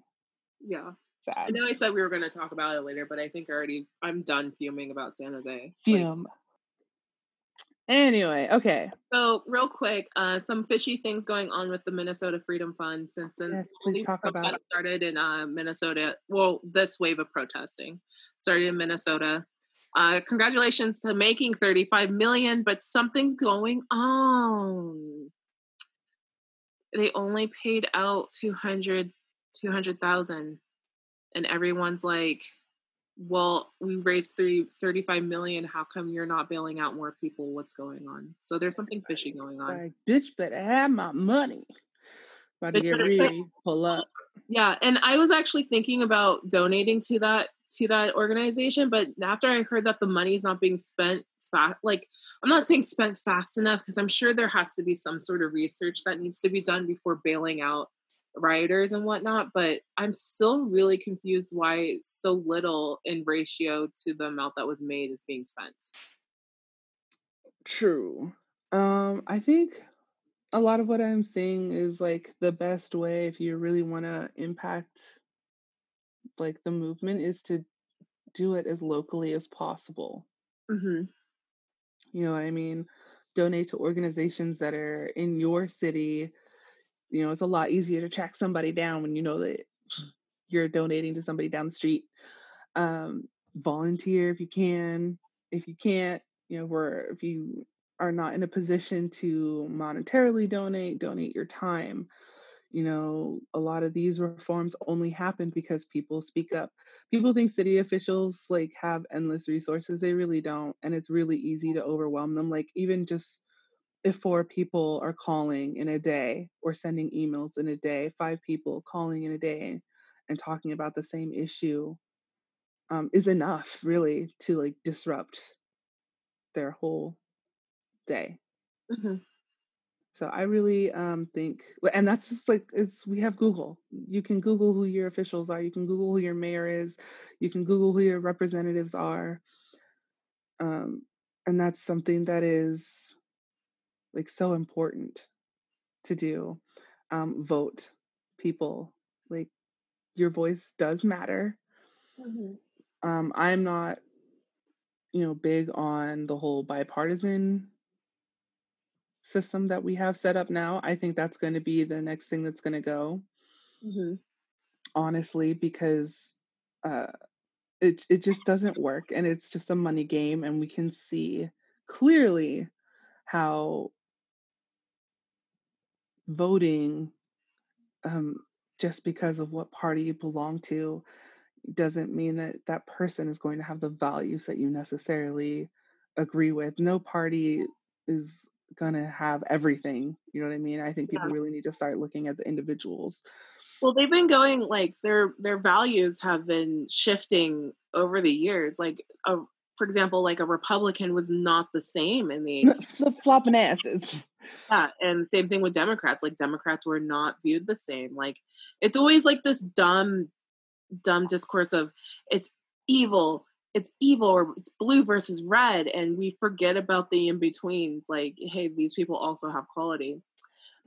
yeah sad. I know I said we were going to talk about it later, but I think already I'm done fuming about San Jose. Fume. Like, Anyway, okay. So real quick, uh, some fishy things going on with the Minnesota Freedom Fund since since yes, please talk about started in uh, Minnesota. Well, this wave of protesting started in Minnesota. Uh, congratulations to making 35 million, but something's going on. They only paid out 200 200,000 and everyone's like well, we raised three, 35 million. How come you're not bailing out more people? What's going on? So there's something fishy going on. Like, bitch better have my money. About to get ready, pull up. Yeah, and I was actually thinking about donating to that to that organization, but after I heard that the money is not being spent fast, like I'm not saying spent fast enough because I'm sure there has to be some sort of research that needs to be done before bailing out rioters and whatnot, but I'm still really confused why so little in ratio to the amount that was made is being spent. True. Um, I think a lot of what I'm saying is like the best way if you really want to impact like the movement is to do it as locally as possible. Mm-hmm. You know what I mean? Donate to organizations that are in your city you know, it's a lot easier to track somebody down when you know that you're donating to somebody down the street. Um, volunteer if you can. If you can't, you know, where if you are not in a position to monetarily donate, donate your time. You know, a lot of these reforms only happen because people speak up. People think city officials like have endless resources. They really don't. And it's really easy to overwhelm them. Like even just if four people are calling in a day or sending emails in a day, five people calling in a day and talking about the same issue um, is enough really to like disrupt their whole day. Mm-hmm. So I really um, think, and that's just like it's. We have Google. You can Google who your officials are. You can Google who your mayor is. You can Google who your representatives are. Um, and that's something that is like so important to do um, vote people like your voice does matter mm-hmm. um, i'm not you know big on the whole bipartisan system that we have set up now i think that's going to be the next thing that's going to go mm-hmm. honestly because uh, it, it just doesn't work and it's just a money game and we can see clearly how voting um, just because of what party you belong to doesn't mean that that person is going to have the values that you necessarily agree with. No party is to have everything. You know what I mean? I think people yeah. really need to start looking at the individuals. Well, they've been going like their their values have been shifting over the years. Like a for example, like a Republican was not the same in the flip flopping asses. Yeah, and same thing with Democrats. Like Democrats were not viewed the same. Like it's always like this dumb, dumb discourse of it's evil, it's evil, or it's blue versus red, and we forget about the in betweens. Like, hey, these people also have quality.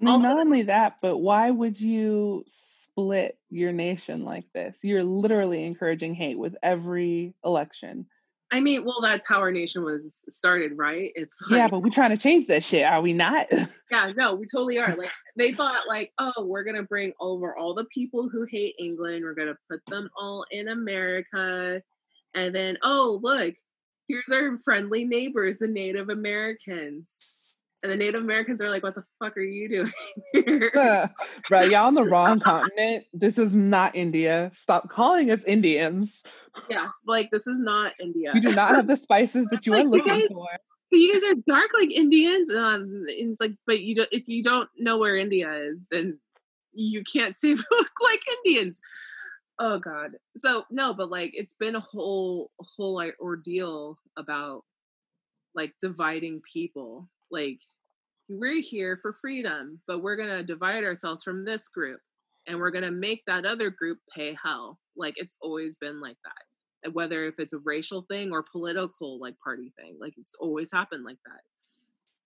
Also, not only that, but why would you split your nation like this? You're literally encouraging hate with every election. I mean, well, that's how our nation was started, right? It's like, yeah, but we're trying to change that shit, are we not? yeah, no, we totally are. Like they thought, like, oh, we're gonna bring over all the people who hate England. We're gonna put them all in America, and then, oh, look, here's our friendly neighbors, the Native Americans. And the Native Americans are like, what the fuck are you doing here? Bro, y'all on the wrong continent. This is not India. Stop calling us Indians. Yeah, like this is not India. You do not have the spices that you Like, are you looking guys- for. So you guys are dark like Indians. Um, and it's like, but you don't. If you don't know where India is, then you can't say we look like Indians. Oh God. So no, but like it's been a whole whole ordeal about like dividing people. Like we're here for freedom, but we're gonna divide ourselves from this group, and we're gonna make that other group pay hell. Like it's always been like that whether if it's a racial thing or political like party thing like it's always happened like that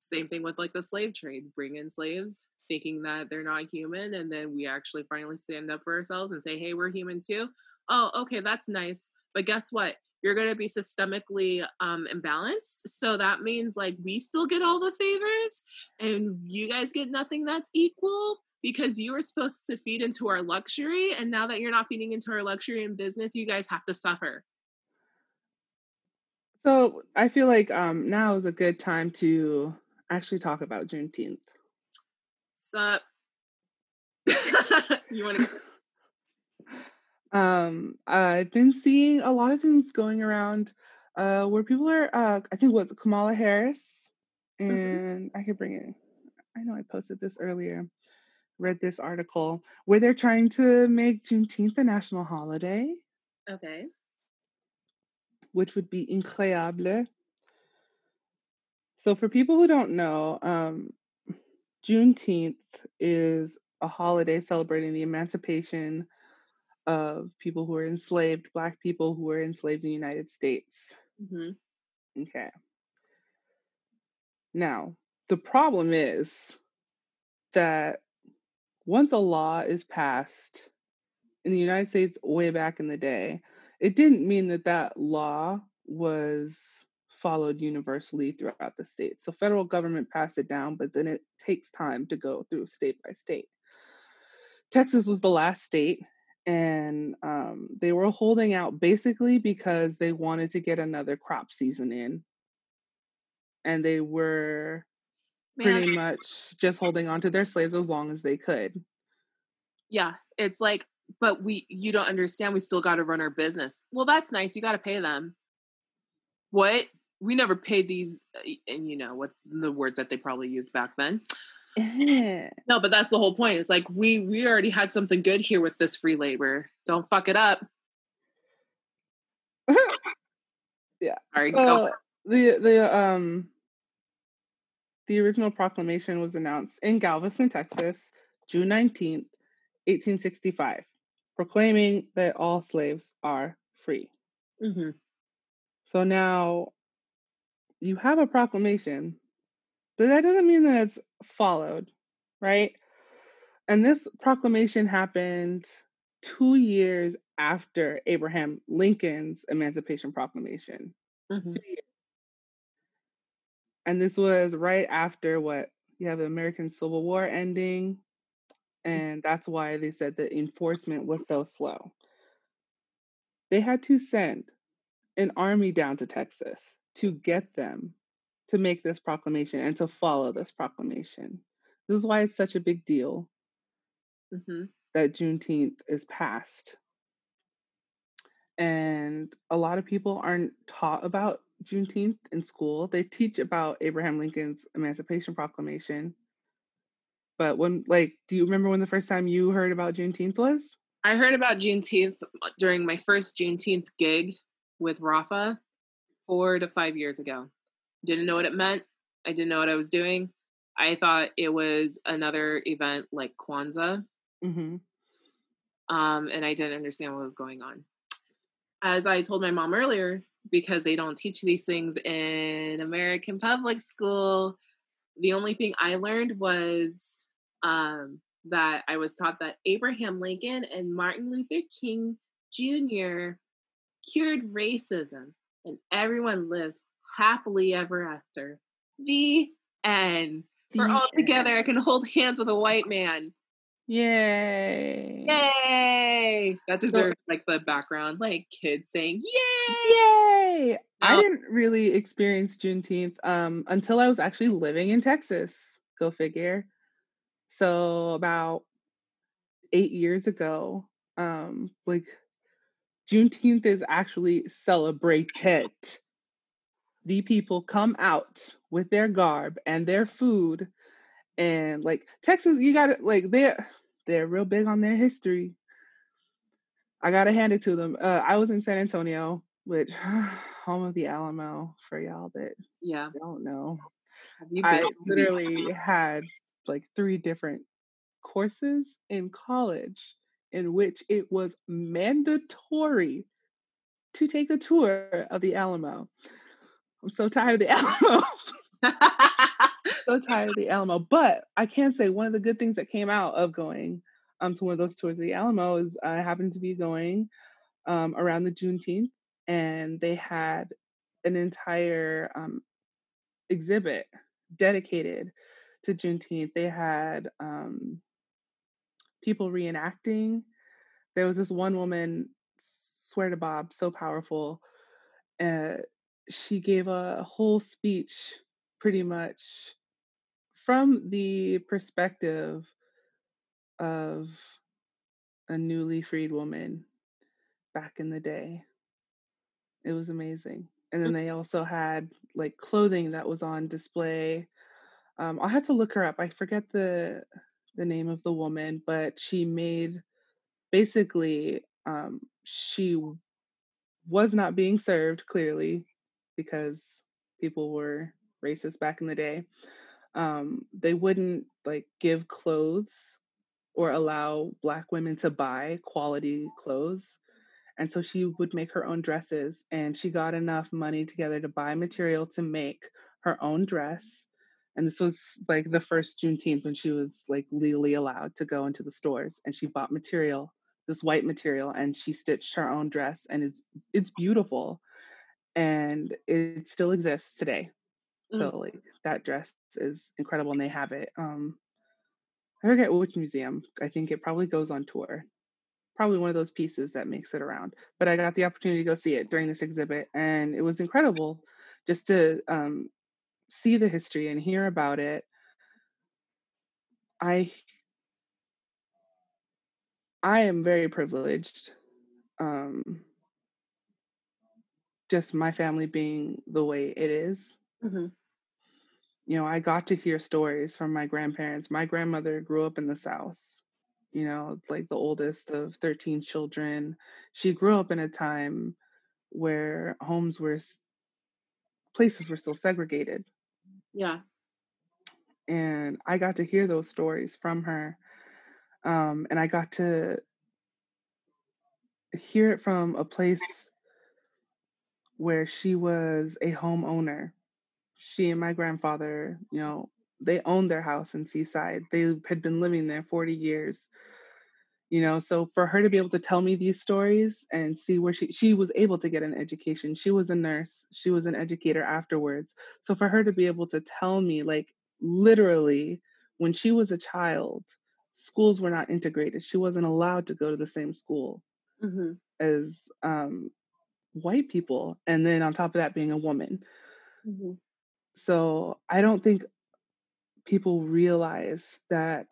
same thing with like the slave trade bring in slaves thinking that they're not human and then we actually finally stand up for ourselves and say hey we're human too. Oh okay that's nice but guess what? You're going to be systemically um imbalanced so that means like we still get all the favors and you guys get nothing that's equal because you were supposed to feed into our luxury and now that you're not feeding into our luxury and business you guys have to suffer. So I feel like um, now is a good time to actually talk about Juneteenth. Sup you want to um, I've been seeing a lot of things going around uh, where people are. Uh, I think what's Kamala Harris, and I could bring it. I know I posted this earlier. Read this article where they're trying to make Juneteenth a national holiday, okay which would be incroyable. So, for people who don't know, um, Juneteenth is a holiday celebrating the emancipation of people who were enslaved, Black people who were enslaved in the United States. hmm Okay. Now, the problem is that once a law is passed in the United States way back in the day, it didn't mean that that law was followed universally throughout the state. So federal government passed it down, but then it takes time to go through state by state. Texas was the last state, and um, they were holding out basically because they wanted to get another crop season in, and they were pretty Man, much just holding on to their slaves as long as they could. yeah it's like but we you don't understand we still got to run our business well that's nice you got to pay them what we never paid these uh, and you know what the words that they probably used back then no but that's the whole point it's like we we already had something good here with this free labor don't fuck it up yeah. Sorry, go. So the the um the original proclamation was announced in Galveston, Texas, June 19th, 1865, proclaiming that all slaves are free. hmm So now you have a proclamation, but that doesn't mean that it's followed, right? And this proclamation happened two years after Abraham Lincoln's Emancipation Proclamation. hmm And this was right after what you have the American Civil War ending. And that's why they said the enforcement was so slow. They had to send an army down to Texas to get them to make this proclamation and to follow this proclamation. This is why it's such a big deal hmm that Juneteenth is passed. And a lot of people aren't taught about Juneteenth in school. They teach about Abraham Lincoln's Emancipation Proclamation. But when, like, do you remember when the first time you heard about Juneteenth was? I heard about Juneteenth during my first Juneteenth gig with Rafa four to five years ago. Didn't know what it meant. I didn't know what I was doing. I thought it was another event like Kwanzaa, Mm-hmm. um, and I didn't understand what was going on. As I told my mom earlier, because they don't teach these things in American public school, the only thing I learned was um, that I was taught that Abraham Lincoln and Martin Luther King Jr. cured racism and everyone lives happily ever after. The end. We're all together. I can hold hands with a white man. Yay! Yay! That deserves like the background, like kids saying "Yay!" Yay! I didn't really experience Juneteenth um, until I was actually living in Texas. Go figure. So about eight years ago, um, like Juneteenth is actually celebrated. The people come out with their garb and their food, and like Texas, you got to like they're they're real big on their history. I gotta hand it to them. Uh, I was in San Antonio, which home of the Alamo for y'all that yeah don't know. I literally had like three different courses in college in which it was mandatory to take a tour of the Alamo. I'm so tired of the Alamo. so tired of the Alamo. But I can say one of the good things that came out of going um, to one of those tours of the Alamo is I happened to be going um, around the Juneteenth, and they had an entire um, exhibit dedicated to Juneteenth. They had um, people reenacting. There was this one woman, swear to Bob, so powerful. Uh, she gave a whole speech pretty much from the perspective of a newly freed woman back in the day. It was amazing. And then they also had like clothing that was on display. Um, I'll have to look her up. I forget the the name of the woman, but she made basically um, she was not being served clearly because people were racist back in the day. Um, they wouldn't like give clothes or allow black women to buy quality clothes. And so she would make her own dresses and she got enough money together to buy material to make her own dress and this was like the first Juneteenth when she was like legally allowed to go into the stores and she bought material, this white material, and she stitched her own dress and it's it's beautiful. And it still exists today. Mm. So like that dress is incredible and they have it. Um I forget which museum. I think it probably goes on tour. Probably one of those pieces that makes it around. But I got the opportunity to go see it during this exhibit and it was incredible just to um, see the history and hear about it, I I am very privileged. Um, just my family being the way it is. Mm-hmm. You know, I got to hear stories from my grandparents. My grandmother grew up in the South, you know, like the oldest of 13 children. She grew up in a time where homes were, places were still segregated. Yeah. And I got to hear those stories from her. Um, and I got to hear it from a place where she was a homeowner. She and my grandfather, you know, they owned their house in Seaside. They had been living there 40 years you know so for her to be able to tell me these stories and see where she she was able to get an education she was a nurse she was an educator afterwards so for her to be able to tell me like literally when she was a child schools were not integrated she wasn't allowed to go to the same school mm-hmm. as um, white people and then on top of that being a woman mm-hmm. so i don't think people realize that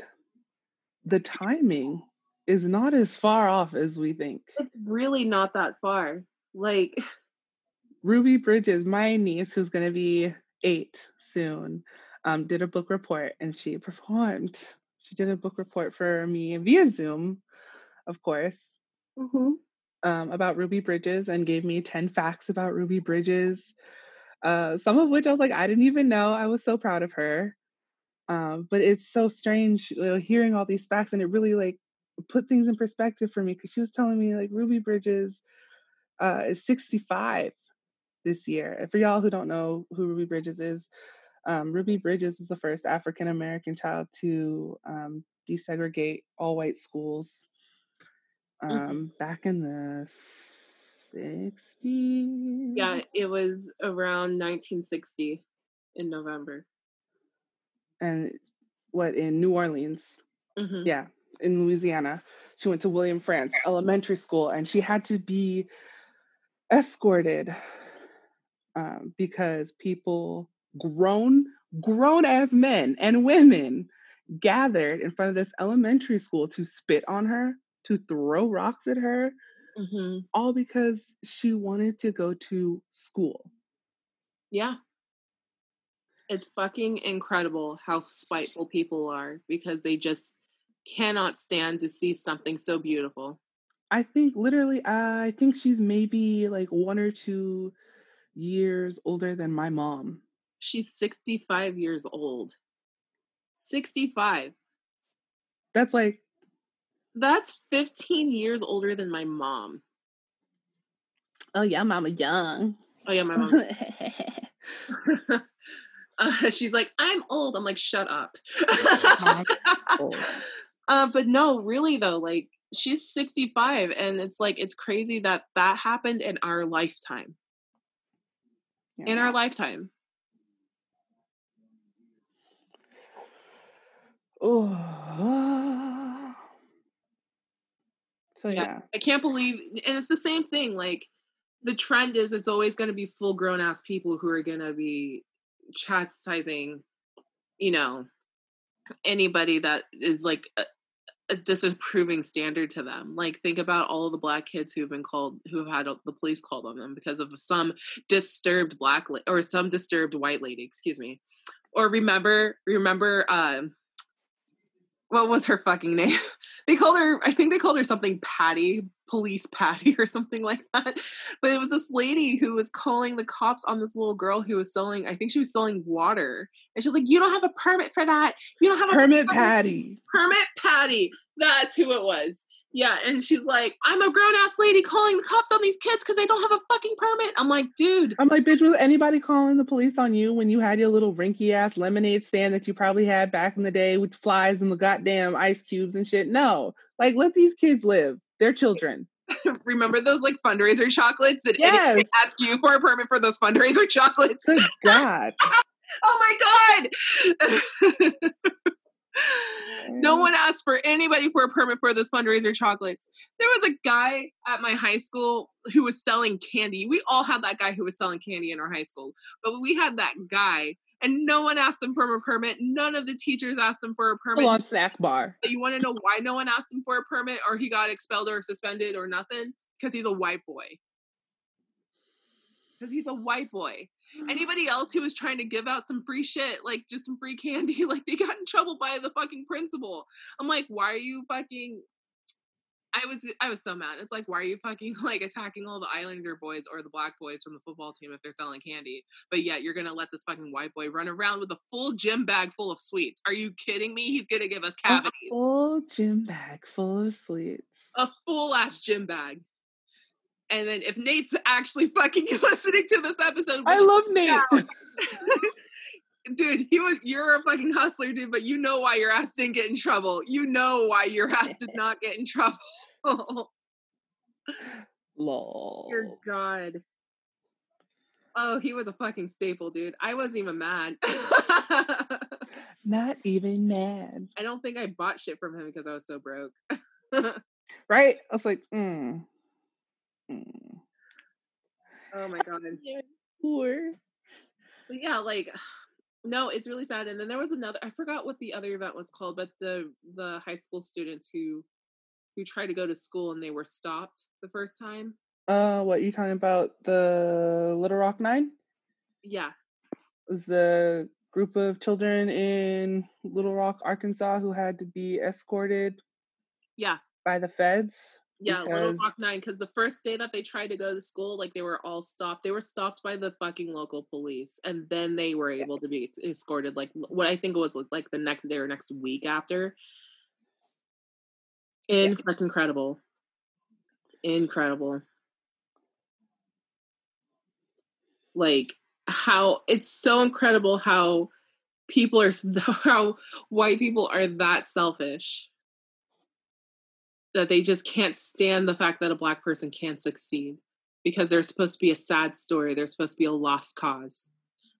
the timing is not as far off as we think. It's really not that far. Like Ruby Bridges, my niece, who's going to be eight soon, um, did a book report and she performed. She did a book report for me via Zoom, of course, mm-hmm. um, about Ruby Bridges and gave me 10 facts about Ruby Bridges. Uh, some of which I was like, I didn't even know. I was so proud of her. Um, but it's so strange you know, hearing all these facts and it really like put things in perspective for me because she was telling me like Ruby Bridges uh, is 65 this year. For y'all who don't know who Ruby Bridges is, um, Ruby Bridges is the first African American child to um, desegregate all white schools mm-hmm. um, mm-hmm. back in the 60s. Yeah, it was around 1960 in November. And what in New Orleans? Mm-hmm. Yeah, in Louisiana. She went to William Frantz Elementary School, and she had to be escorted um, because people, grown, grown as men and women, gathered in front of this elementary school to spit on her, to throw rocks at her, mm-hmm. all because she wanted to go to school. Yeah. It's fucking incredible how spiteful people are because they just cannot stand to see something so beautiful. I think literally, I think she's maybe like one or two years older than my mom. She's 65 years old. 65. That's like. That's 15 years older than my mom. Oh, yeah, mama young. Oh, yeah, my mom. uh, she's like, I'm old. I'm like, shut up. uh, but no, really, though, like, she's 65 and it's like it's crazy that that happened in our lifetime yeah. in our lifetime oh so yeah. yeah i can't believe and it's the same thing like the trend is it's always going to be full grown ass people who are going to be chastising you know anybody that is like a disapproving standard to them. Like think about all the black kids who've been called who have had the police called on them because of some disturbed black la- or some disturbed white lady, excuse me. Or remember remember um what was her fucking name? they called her, I think they called her something Patty, police Patty or something like that. But it was this lady who was calling the cops on this little girl who was selling, I think she was selling water. And she's like, You don't have a permit for that. You don't have a permit, permit. Patty. Permit Patty. That's who it was. Yeah, and she's like, I'm a grown ass lady calling the cops on these kids because they don't have a fucking permit. I'm like, dude. I'm like, bitch, was anybody calling the police on you when you had your little rinky ass lemonade stand that you probably had back in the day with flies and the goddamn ice cubes and shit? No. Like, let these kids live. They're children. Remember those like fundraiser chocolates? Did yes. anybody ask you for a permit for those fundraiser chocolates? Good God. oh my God. no one asked for anybody for a permit for this fundraiser chocolates. There was a guy at my high school who was selling candy. We all had that guy who was selling candy in our high school, but we had that guy and no one asked him for a permit. None of the teachers asked him for a permit. Full on snack bar. But you want to know why no one asked him for a permit or he got expelled or suspended or nothing? Because he's a white boy. Because he's a white boy. Anybody else who was trying to give out some free shit, like just some free candy, like they got in trouble by the fucking principal. I'm like, why are you fucking I was I was so mad. It's like, why are you fucking like attacking all the Islander boys or the black boys from the football team if they're selling candy? But yet you're gonna let this fucking white boy run around with a full gym bag full of sweets. Are you kidding me? He's gonna give us cavities. A full gym bag full of sweets. A full ass gym bag. And then if Nate's actually fucking listening to this episode, I love Nate. dude, he was you're a fucking hustler, dude, but you know why your ass didn't get in trouble. You know why your ass did not get in trouble. Lol. Dear God. Oh, he was a fucking staple, dude. I wasn't even mad. Not even mad. I don't think I bought shit from him because I was so broke. right? I was like, mm. Mm. Oh my god. Poor. But yeah, like no, it's really sad. And then there was another I forgot what the other event was called, but the the high school students who who tried to go to school and they were stopped the first time. Uh what you talking about? The Little Rock Nine? Yeah. was the group of children in Little Rock, Arkansas who had to be escorted yeah by the feds yeah, because... Little Rock Nine. Because the first day that they tried to go to school, like they were all stopped. They were stopped by the fucking local police, and then they were able to be escorted. Like what I think it was like the next day or next week after. In yeah. fucking incredible, incredible. Like how it's so incredible how people are how white people are that selfish that they just can't stand the fact that a black person can't succeed because there's supposed to be a sad story there's supposed to be a lost cause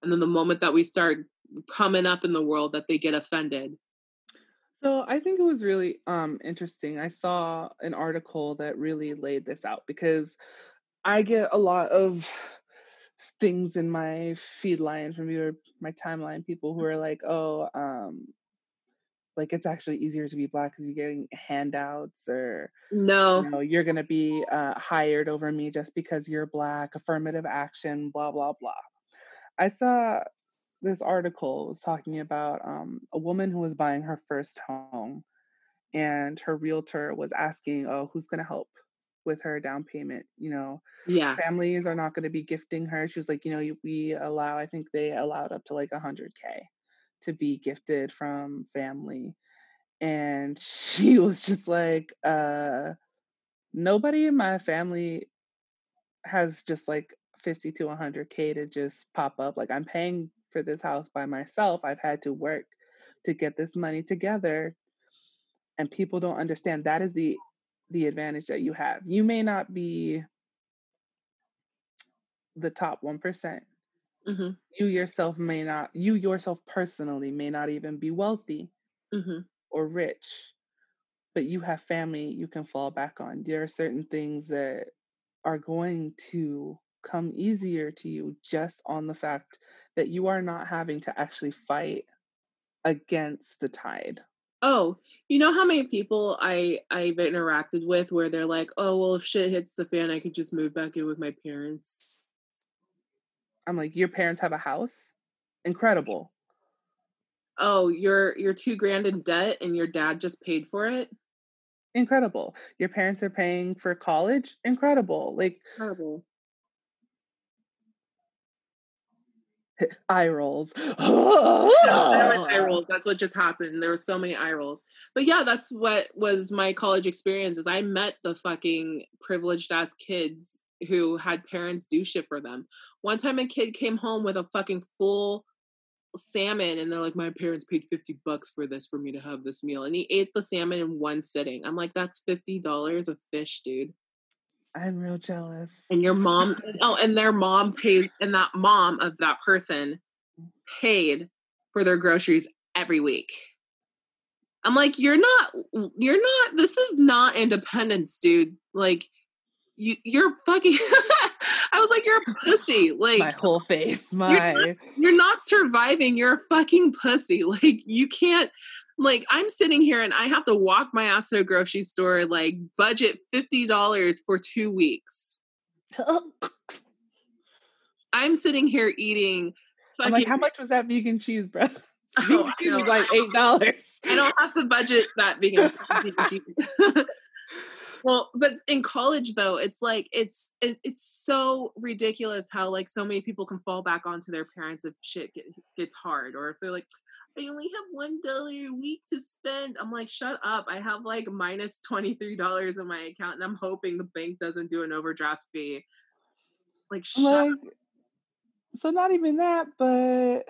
and then the moment that we start coming up in the world that they get offended So I think it was really um interesting. I saw an article that really laid this out because I get a lot of things in my feed line from your my timeline people who are like, "Oh, um like it's actually easier to be black because you're getting handouts or no. you know you're gonna be uh, hired over me just because you're black affirmative action blah blah blah. I saw this article was talking about um, a woman who was buying her first home and her realtor was asking oh who's going to help with her down payment? You know yeah. families are not going to be gifting her. She was like you know we allow i think they allowed up to like 100k to be gifted from family and she was just like uh nobody in my family has just like 50 to 100k to just pop up like i'm paying for this house by myself i've had to work to get this money together. And people don't understand that is the the advantage that you have. You may not be the top one mm-hmm. you yourself may not you yourself personally may not even be wealthy mm-hmm. or rich but you have family you can fall back on there are certain things that are going to come easier to you just on the fact that you are not having to actually fight against the tide oh you know how many people i i've interacted with where they're like oh well if shit hits the fan i could just move back in with my parents i'm like your parents have a house incredible oh you're you're two grand in debt and your dad just paid for it incredible your parents are paying for college incredible like incredible eye rolls. eye rolls. That's what just happened. There were so many eye rolls. But yeah, that's what was my college experience. Is I met the fucking privileged ass kids who had parents do shit for them. One time, a kid came home with a fucking full salmon, and they're like, "My parents paid fifty bucks for this for me to have this meal," and he ate the salmon in one sitting. I'm like, "That's fifty dollars a fish, dude." I'm real jealous. And your mom, oh, and their mom paid, and that mom of that person paid for their groceries every week. I'm like, you're not, you're not, this is not independence, dude. Like, you, you're fucking, I was like, you're a pussy. Like, my whole face, my. You're not, you're not surviving. You're a fucking pussy. Like, you can't, like I'm sitting here and I have to walk my ass to a grocery store, like budget fifty dollars for two weeks. I'm sitting here eating. I'm like, how much was that vegan cheese, bro? Oh, cheese was like eight dollars. I don't have to budget that vegan, vegan cheese. Well, but in college though, it's like it's it, it's so ridiculous how like so many people can fall back onto their parents if shit get, gets hard, or if they're like, I only have one dollar a week to spend. I'm like, shut up. I have like minus twenty three dollars in my account, and I'm hoping the bank doesn't do an overdraft fee. Like, like, so not even that, but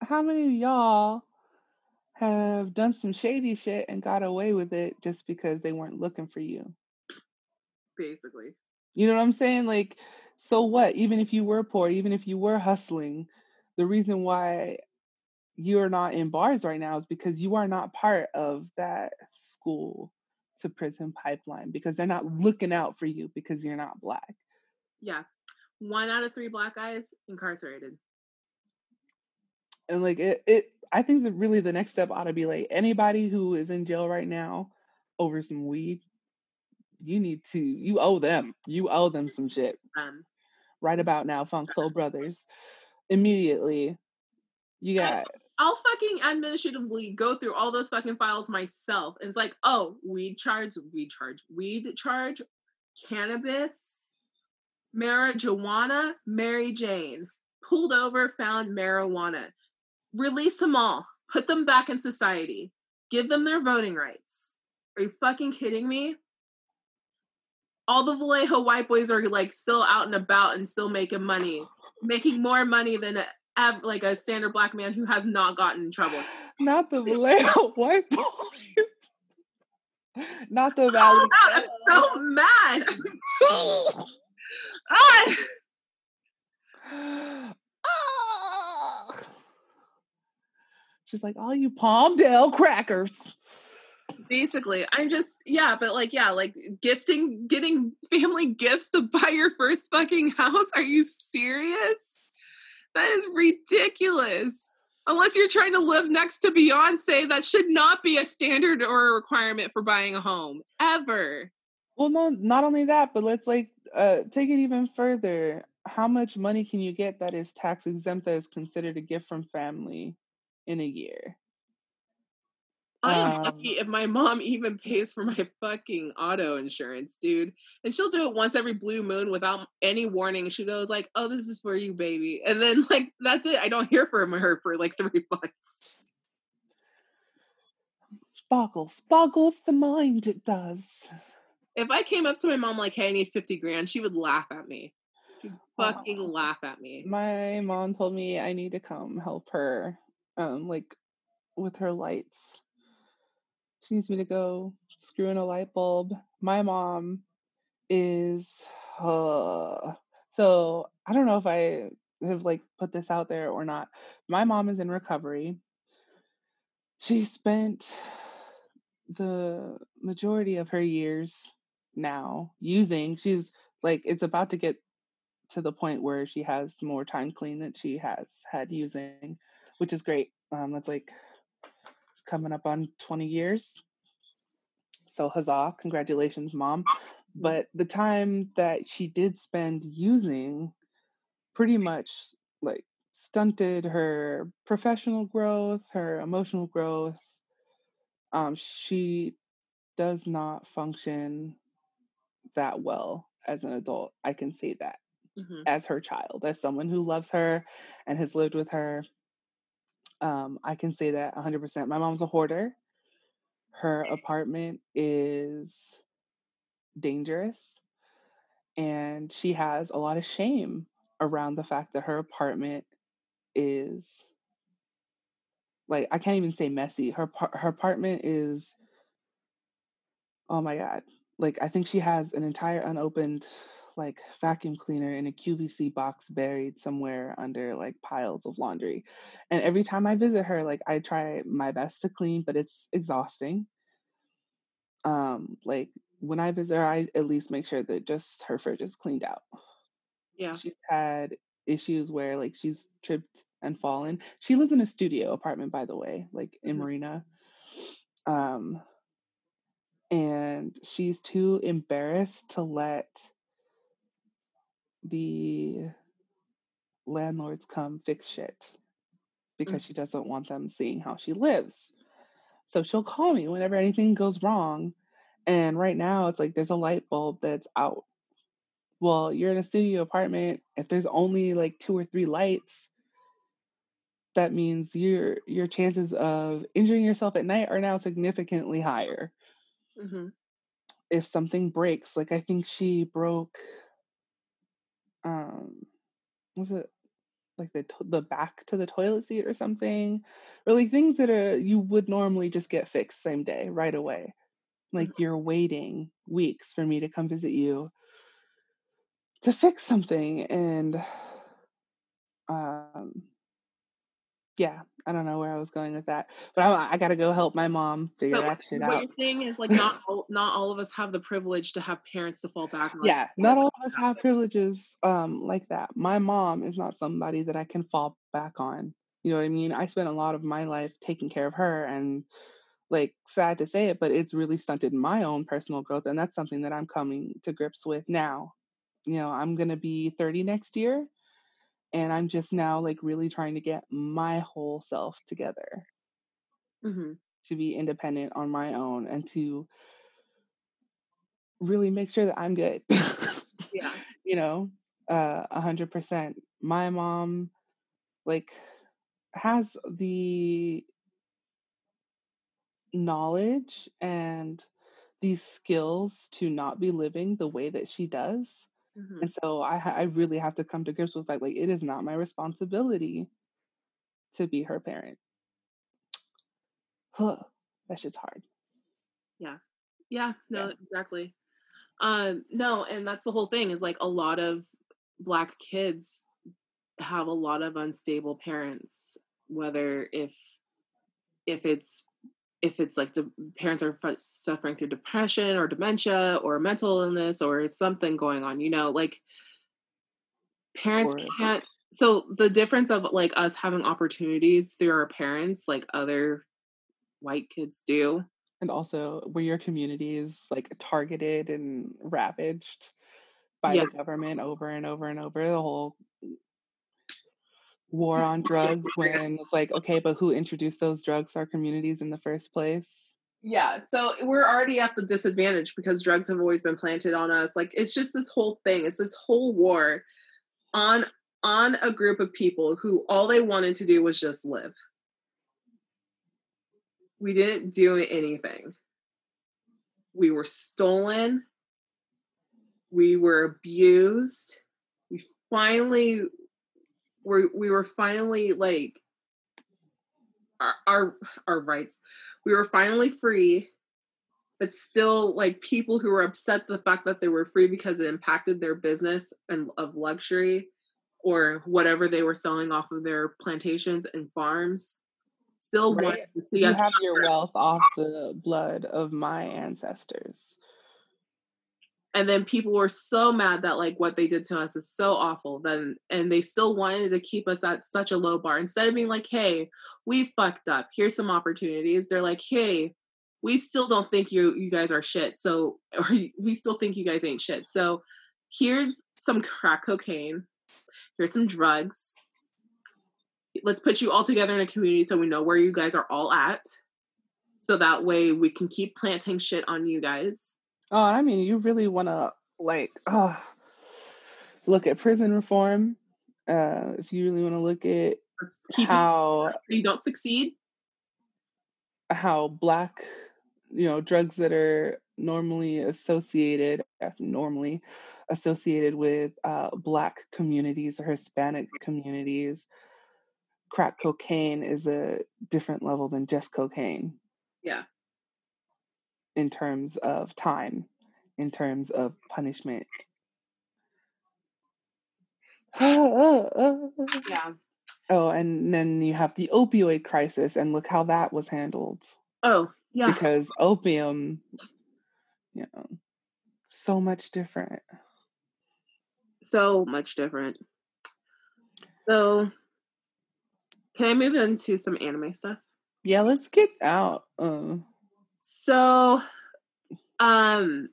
how many of y'all have done some shady shit and got away with it just because they weren't looking for you? Basically. You know what I'm saying? Like, so what? Even if you were poor, even if you were hustling, the reason why you're not in bars right now is because you are not part of that school to prison pipeline because they're not looking out for you because you're not black. Yeah. One out of three black guys incarcerated. And like it, it I think that really the next step ought to be like anybody who is in jail right now over some weed, you need to you owe them. You owe them some shit. Um, right about now, Funk Soul Brothers. Immediately. You got I'll fucking administratively go through all those fucking files myself. And it's like, oh, weed charge, weed charge, weed charge, cannabis, marijuana, Mary Jane. Pulled over, found marijuana. Release them all. Put them back in society. Give them their voting rights. Are you fucking kidding me? All the Vallejo white boys are like still out and about and still making money, making more money than like a standard black man who has not gotten in trouble. Not the Vallejo white boys. Not the Valley. Oh, I'm so mad. ah! She's like, all you Palmdale crackers. Basically, I'm just yeah, but like yeah, like gifting, getting family gifts to buy your first fucking house. Are you serious? That is ridiculous. Unless you're trying to live next to Beyonce, that should not be a standard or a requirement for buying a home ever. Well, no, not only that, but let's like uh, take it even further. How much money can you get that is tax exempt that is considered a gift from family in a year? I am um, lucky if my mom even pays for my fucking auto insurance, dude. And she'll do it once every blue moon without any warning. She goes like, "Oh, this is for you, baby," and then like that's it. I don't hear from her for like three months. Boggles, boggles the mind. It does. If I came up to my mom like, "Hey, I need fifty grand," she would laugh at me. She'd fucking laugh at me. My mom told me I need to come help her, um, like with her lights she needs me to go screw in a light bulb. My mom is uh, so I don't know if I have like put this out there or not. My mom is in recovery. She spent the majority of her years now using she's like it's about to get to the point where she has more time clean that she has had using which is great um that's like coming up on 20 years. So huzzah, congratulations, mom. But the time that she did spend using pretty much like stunted her professional growth, her emotional growth. Um, she does not function that well as an adult. I can say that mm-hmm. as her child, as someone who loves her and has lived with her um, I can say that 100%. My mom's a hoarder. Her apartment is dangerous. And she has a lot of shame around the fact that her apartment is like I can't even say messy. Her her apartment is oh my god. Like I think she has an entire unopened like vacuum cleaner in a QVC box buried somewhere under like piles of laundry. And every time I visit her, like I try my best to clean, but it's exhausting. Um, like when I visit her, I at least make sure that just her fridge is cleaned out. Yeah. She's had issues where like she's tripped and fallen. She lives in a studio apartment, by the way, like in mm-hmm. Marina. Um, and she's too embarrassed to let the landlords come fix shit because mm. she doesn't want them seeing how she lives. So she'll call me whenever anything goes wrong. And right now it's like there's a light bulb that's out. Well, you're in a studio apartment. If there's only like two or three lights, that means your your chances of injuring yourself at night are now significantly higher. Mm-hmm. If something breaks, like I think she broke um was it like the the back to the toilet seat or something? Or like things that are you would normally just get fixed same day right away. Like mm-hmm. you're waiting weeks for me to come visit you to fix something and um yeah, I don't know where I was going with that, but I, I got to go help my mom figure but that shit what out. What you're saying is like not all, not all of us have the privilege to have parents to fall back on. Yeah, not all of us have privileges um like that. My mom is not somebody that I can fall back on. You know what I mean? I spent a lot of my life taking care of her and like sad to say it, but it's really stunted my own personal growth and that's something that I'm coming to grips with now. You know, I'm going to be 30 next year and i'm just now like really trying to get my whole self together. Mm-hmm. to be independent on my own and to really make sure that i'm good yeah. you know? Uh, a hundred percent. My mom like has the knowledge and these skills to not be living the way that she does Mm-hmm. And so I I really have to come to grips with like like it is not my responsibility to be her parent. Huh, that shit's hard. Yeah. Yeah, no, yeah. exactly. Um, no, and that's the whole thing is like a lot of black kids have a lot of unstable parents, whether if if it's if it's like the parents are suffering through depression or dementia or mental illness or something going on you know like parents can't so the difference of like us having opportunities through our parents like other white kids do and also where your community is like targeted and ravaged by yeah. the government over and over and over the whole war on drugs when it's like okay but who introduced those drugs to our communities in the first place? Yeah so we're already at the disadvantage because drugs have always been planted on us like it's just this whole thing it's this whole war on on a group of people who all they wanted to do was just live. We didn't do anything. We were stolen. We were abused. We finally were we were finally like our, our our rights. We were finally free but still like people who were upset the fact that they were free because it impacted their business and of luxury or whatever they were selling off of their plantations and farms still right. wanted to see you us have your wealth off the blood of my ancestors and then people were so mad that like what they did to us is so awful then and they still wanted to keep us at such a low bar. Instead of being like hey we fucked up. Here's some opportunities they're like hey we still don't think you you guys are shit so or we still think you guys ain't shit. So here's some crack cocaine. Here's some drugs. Let's put you all together in a community so we know where you guys are all at so that way we can keep planting shit on you guys Oh, I mean, you really want to like look at prison reform. Uh, if you really want to look at how you don't succeed, how black, you know, drugs that are normally associated, normally associated with uh, black communities or Hispanic communities, crack cocaine is a different level than just cocaine. Yeah in terms of time, in terms of punishment. yeah. Oh, and then you have the opioid crisis, and look how that was handled. Oh, yeah. Because opium, you know, so much different. So much different. So, can I move into some anime stuff? Yeah, let's get out. Uh, so, um,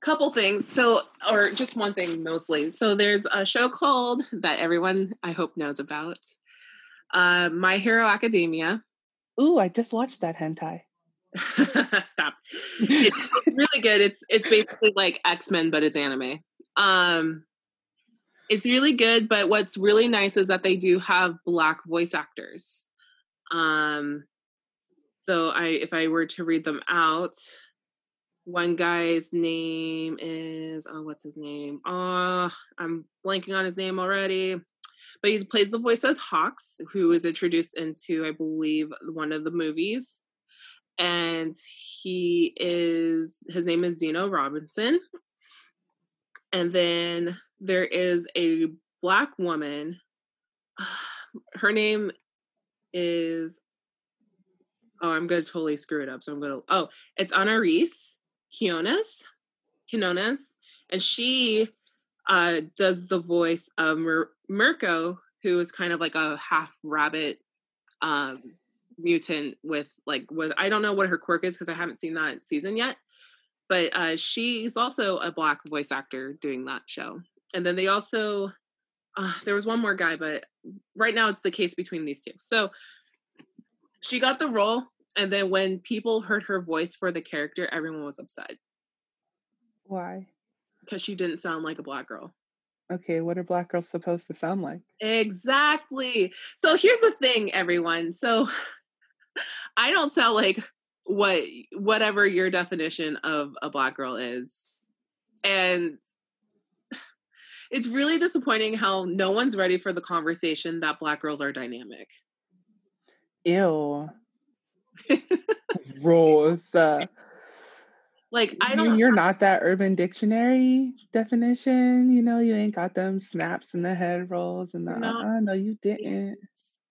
couple things. So, or just one thing mostly. So, there's a show called that everyone I hope knows about, uh, My Hero Academia. Ooh, I just watched that hentai. Stop. It's, really good. It's it's basically like X Men, but it's anime. Um, it's really good. But what's really nice is that they do have black voice actors. Um, so I if I were to read them out, one guy's name is oh what's his name? Oh, I'm blanking on his name already. But he plays the voice as Hawks, who is introduced into, I believe, one of the movies. And he is his name is Zeno Robinson. And then there is a black woman. Her name is oh, I'm gonna totally screw it up. So I'm gonna oh, it's Anais Quinones, Quinones, and she uh does the voice of Mir- Mirko, who is kind of like a half rabbit um mutant with like with I don't know what her quirk is because I haven't seen that season yet. But uh she's also a black voice actor doing that show. And then they also uh, there was one more guy, but right now it's the case between these two. So she got the role and then when people heard her voice for the character everyone was upset. Why? Because she didn't sound like a black girl. Okay what are black girls supposed to sound like? Exactly. So here's the thing everyone. So i don't sound like what whatever your definition of a black girl is. And it's really disappointing how no one's ready for the conversation that black girls are dynamic Ew. Rosa. Like I don't. You're not that Urban Dictionary definition. You know, you ain't got them snaps and the head rolls and the. No, uh, no you didn't.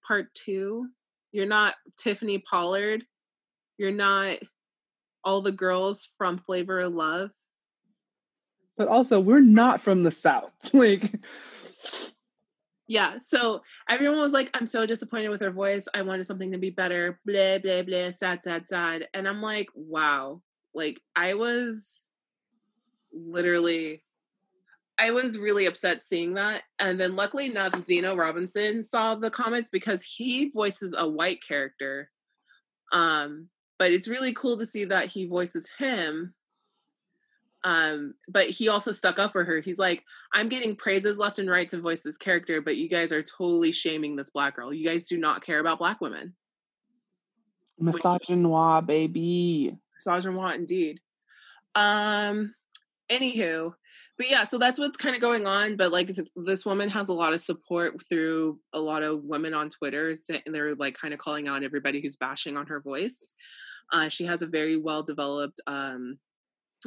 Part two. You're not Tiffany Pollard. You're not all the girls from Flavor of Love. But also, we're not from the South. like, yeah. So everyone was like, I'm so disappointed with her voice. I wanted something to be better. Blah, blah, blah. Sad, sad, sad. And I'm like, wow. Like, I was literally I was really upset seeing that. And then luckily enough, Zeno Robinson saw the comments because he voices a white character. Um, but it's really cool to see that he voices him. Um, but he also stuck up for her. He's like, I'm getting praises left and right to voice this character, but you guys are totally shaming this black girl. You guys do not care about black women. Misogynoir, baby. Misogynoir indeed. Um, anywho, but yeah, so that's what's kind of going on. But like this woman has a lot of support through a lot of women on Twitter, and they're like kind of calling out everybody who's bashing on her voice. Uh, she has a very well developed um,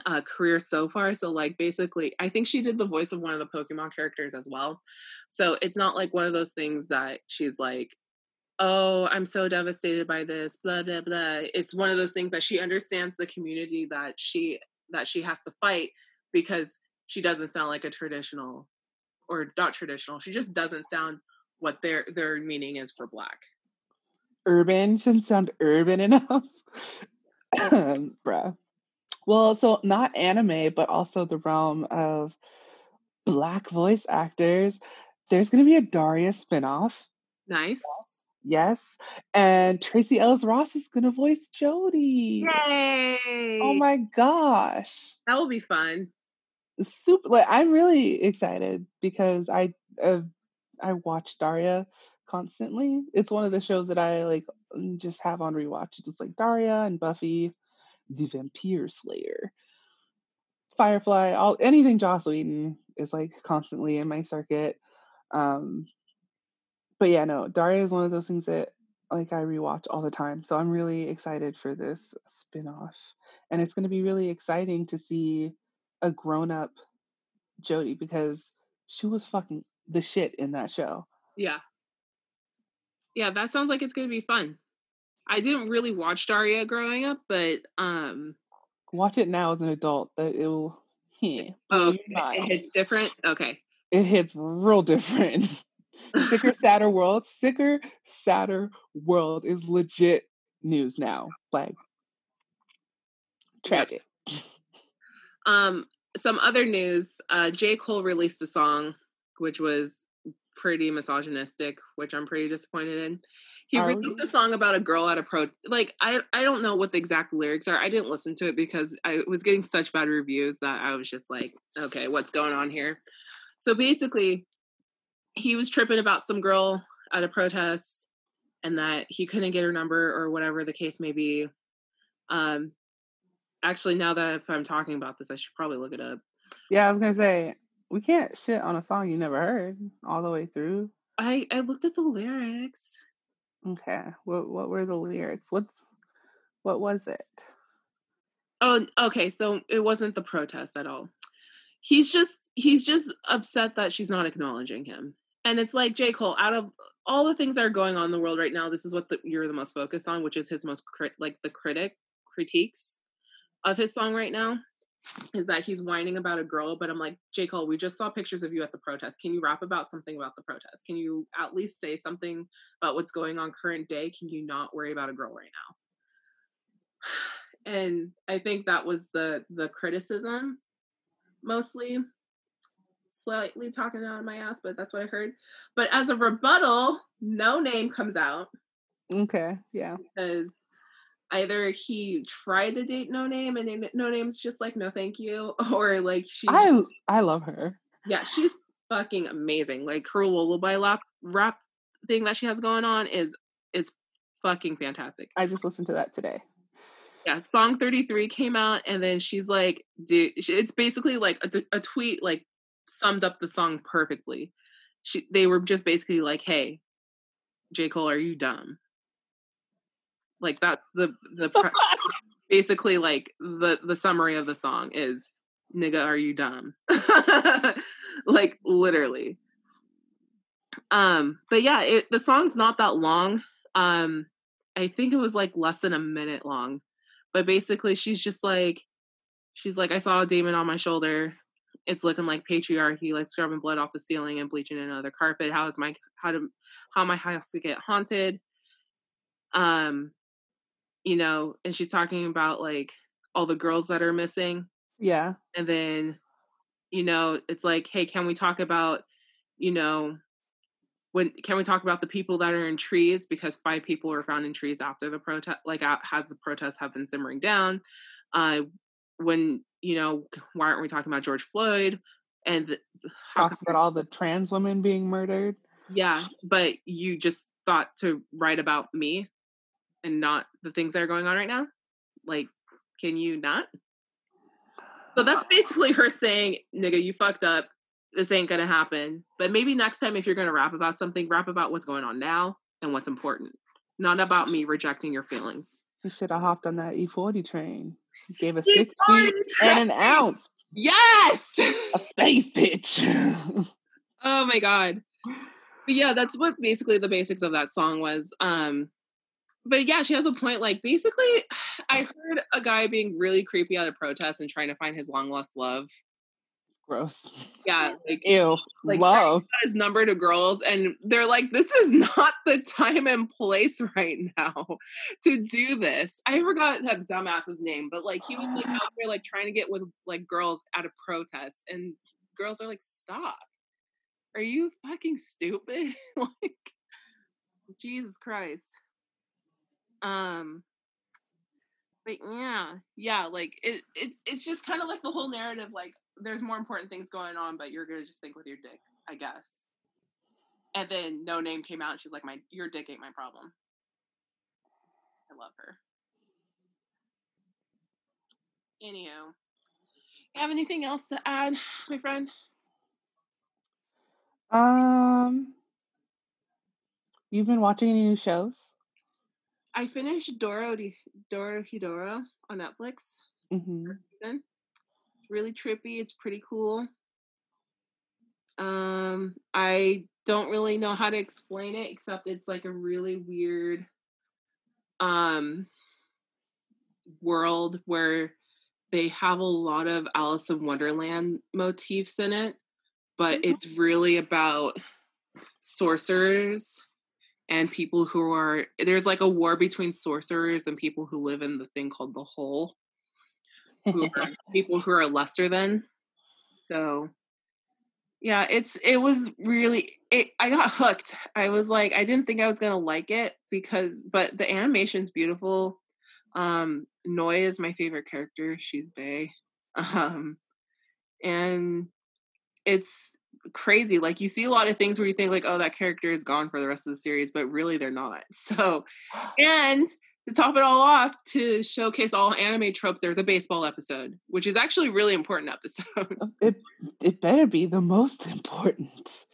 uh, career so far. So like basically, I think she did the voice of one of the Pokemon characters as well. So it's not like one of those things that she's like, oh, I'm so devastated by this, blah blah blah. It's one of those things that she understands the community that she that she has to fight because she doesn't sound like a traditional or not traditional. She just doesn't sound what their their meaning is for black. Urban shouldn't sound urban enough. Bruh. Well, so not anime, but also the realm of black voice actors. There's gonna be a Daria spinoff. Nice. Yes. And Tracee Ellis Ross is gonna voice Jodie. Oh Yay! Oh my gosh. That will be fun super like i'm really excited because i uh, i watch daria constantly it's one of the shows that i like just have on rewatch it's like daria and buffy the vampire slayer firefly all anything joss whedon is like constantly in my circuit um but yeah no daria is one of those things that like i rewatch all the time so i'm really excited for this spin-off and it's going to be really exciting to see a grown up Jodie because she was fucking the shit in that show. Yeah. Yeah, that sounds like it's going to be fun. I didn't really watch Daria growing up, but um watch it now as an adult that it will yeah, oh, it hits different. Okay. It hits real different. Sicker, sadder world. Sicker, sadder world is legit news now. Like tragic. Um, some other news uh, J. Cole released a song which was pretty misogynistic, which I'm pretty disappointed in. He are released a song about a girl at a pro. Like I, I don't know what the exact lyrics are. I didn't listen to it because I was getting such bad reviews that I was just like, okay, what's going on here? So basically, he was tripping about some girl at a protest, and that he couldn't get her number or whatever the case may be. Um, actually, now that if I'm talking about this, I should probably look it up. Yeah, I was gonna say we can't shit on a song you never heard all the way through. I I looked at the lyrics. Okay, what what were the lyrics? What's what was it? Oh, okay. So it wasn't the protest at all. He's just he's just upset that she's not acknowledging him. And it's like J. Cole, out of all the things that are going on in the world right now, this is what the, you're the most focused on, which is his most crit, like the critic critiques of his song right now is that he's whining about a girl, but I'm like, J. Cole, we just saw pictures of you at the protest. Can you rap about something about the protest? Can you at least say something about what's going on current day? Can you not worry about a girl right now? And I think that was the the criticism mostly. Slightly talking out of my ass, but that's what I heard. But as a rebuttal, Noname comes out. Okay, yeah. Because either he tried to date Noname and Noname's just like no thank you or like she I I love her. Yeah, she's fucking amazing. Like her lullaby lap rap thing that she has going on is is fucking fantastic. I just listened to that today. Yeah, song 33 came out and then she's like dude it's basically like a, a tweet like summed up the song perfectly. She they were just basically like, "Hey, J. Cole, are you dumb? Like that's the the basically like the the summary of the song is nigga are you dumb? like literally. Um but yeah, it, the song's not that long. Um I think it was like less than a minute long. But basically she's just like she's like, I saw a demon on my shoulder. It's looking like patriarchy, like scrubbing blood off the ceiling and bleaching another carpet. How is my how to how my house to get haunted? Um, you know, and she's talking about like all the girls that are missing. Yeah. And then, you know, it's like, hey, can we talk about, you know, when can we talk about the people that are in trees because five people were found in trees after the protest like as the protests have been simmering down uh when you know why aren't we talking about george floyd and the, talks about all the trans women being murdered yeah but you just thought to write about me and not the things that are going on right now like can you not so that's basically her saying nigga you fucked up this ain't gonna happen. But maybe next time, if you're gonna rap about something, rap about what's going on now and what's important, not about me rejecting your feelings. You should have hopped on that E40 train. Gave a six feet and an ounce. Yes, a space bitch. oh my god. But yeah, that's what basically the basics of that song was. Um, but yeah, she has a point. Like basically, I heard a guy being really creepy at a protest and trying to find his long lost love gross. Yeah, like ew, like. His number to girls, and they're like, "This is not the time and place right now to do this." I forgot that dumbass's name, but like he was like out there like trying to get with like girls at a protest, and girls are like, "Stop! Are you fucking stupid?" like, Jesus Christ. Um, but yeah, yeah, like it, it it's just kind of like the whole narrative, like there's more important things going on, but you're gonna just think with your dick, I guess. And then Noname came out and she's like, My your dick ain't my problem. I love her. Anywho. Have anything else to add, my friend? Um You've been watching any new shows? I finished Doro Dorohedoro on Netflix. Mm-hmm really trippy. It's pretty cool. Um, I don't really know how to explain it except it's like a really weird um world where they have a lot of Alice in Wonderland motifs in it, but mm-hmm. it's really about sorcerers and people who are there's like a war between sorcerers and people who live in the thing called the hole who are people who are lesser than. So yeah, it's it was really it, I got hooked. I was like I didn't think I was to like it because but the animation's beautiful. Um Noi is my favorite character. She's Bay. Um and it's crazy. Like you see a lot of things where you think like, oh, that character is gone for the rest of the series, but really they're not. So, and to top it all off, to showcase all anime tropes, there's a baseball episode, which is actually a really important episode. Oh, it it better be the most important.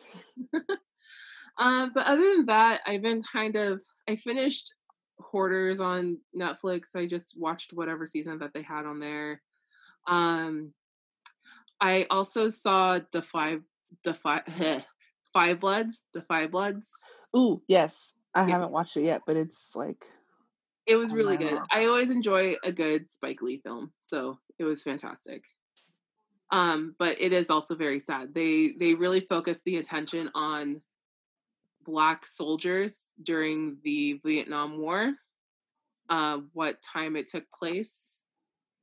um, but other than that, I've been kind of I finished Hoarders on Netflix. I just watched whatever season that they had on there. Um, I also saw Defy Defy Five Bloods. Defy Bloods. Ooh, yes. I yeah. haven't watched it yet, but it's like it was really good. I always enjoy a good Spike Lee film, so it was fantastic. Um, but it is also very sad. They they really focus the attention on black soldiers during the Vietnam War, uh, what time it took place,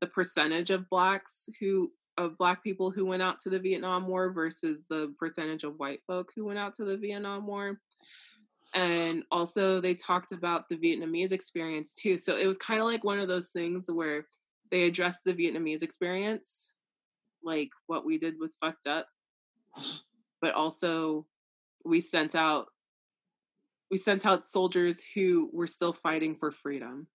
the percentage of blacks who of black people who went out to the Vietnam War versus the percentage of white folk who went out to the Vietnam War. And also they talked about the Vietnamese experience too. So it was kind of like one of those things where they addressed the Vietnamese experience, like what we did was fucked up, but also we sent out we sent out soldiers who were still fighting for freedom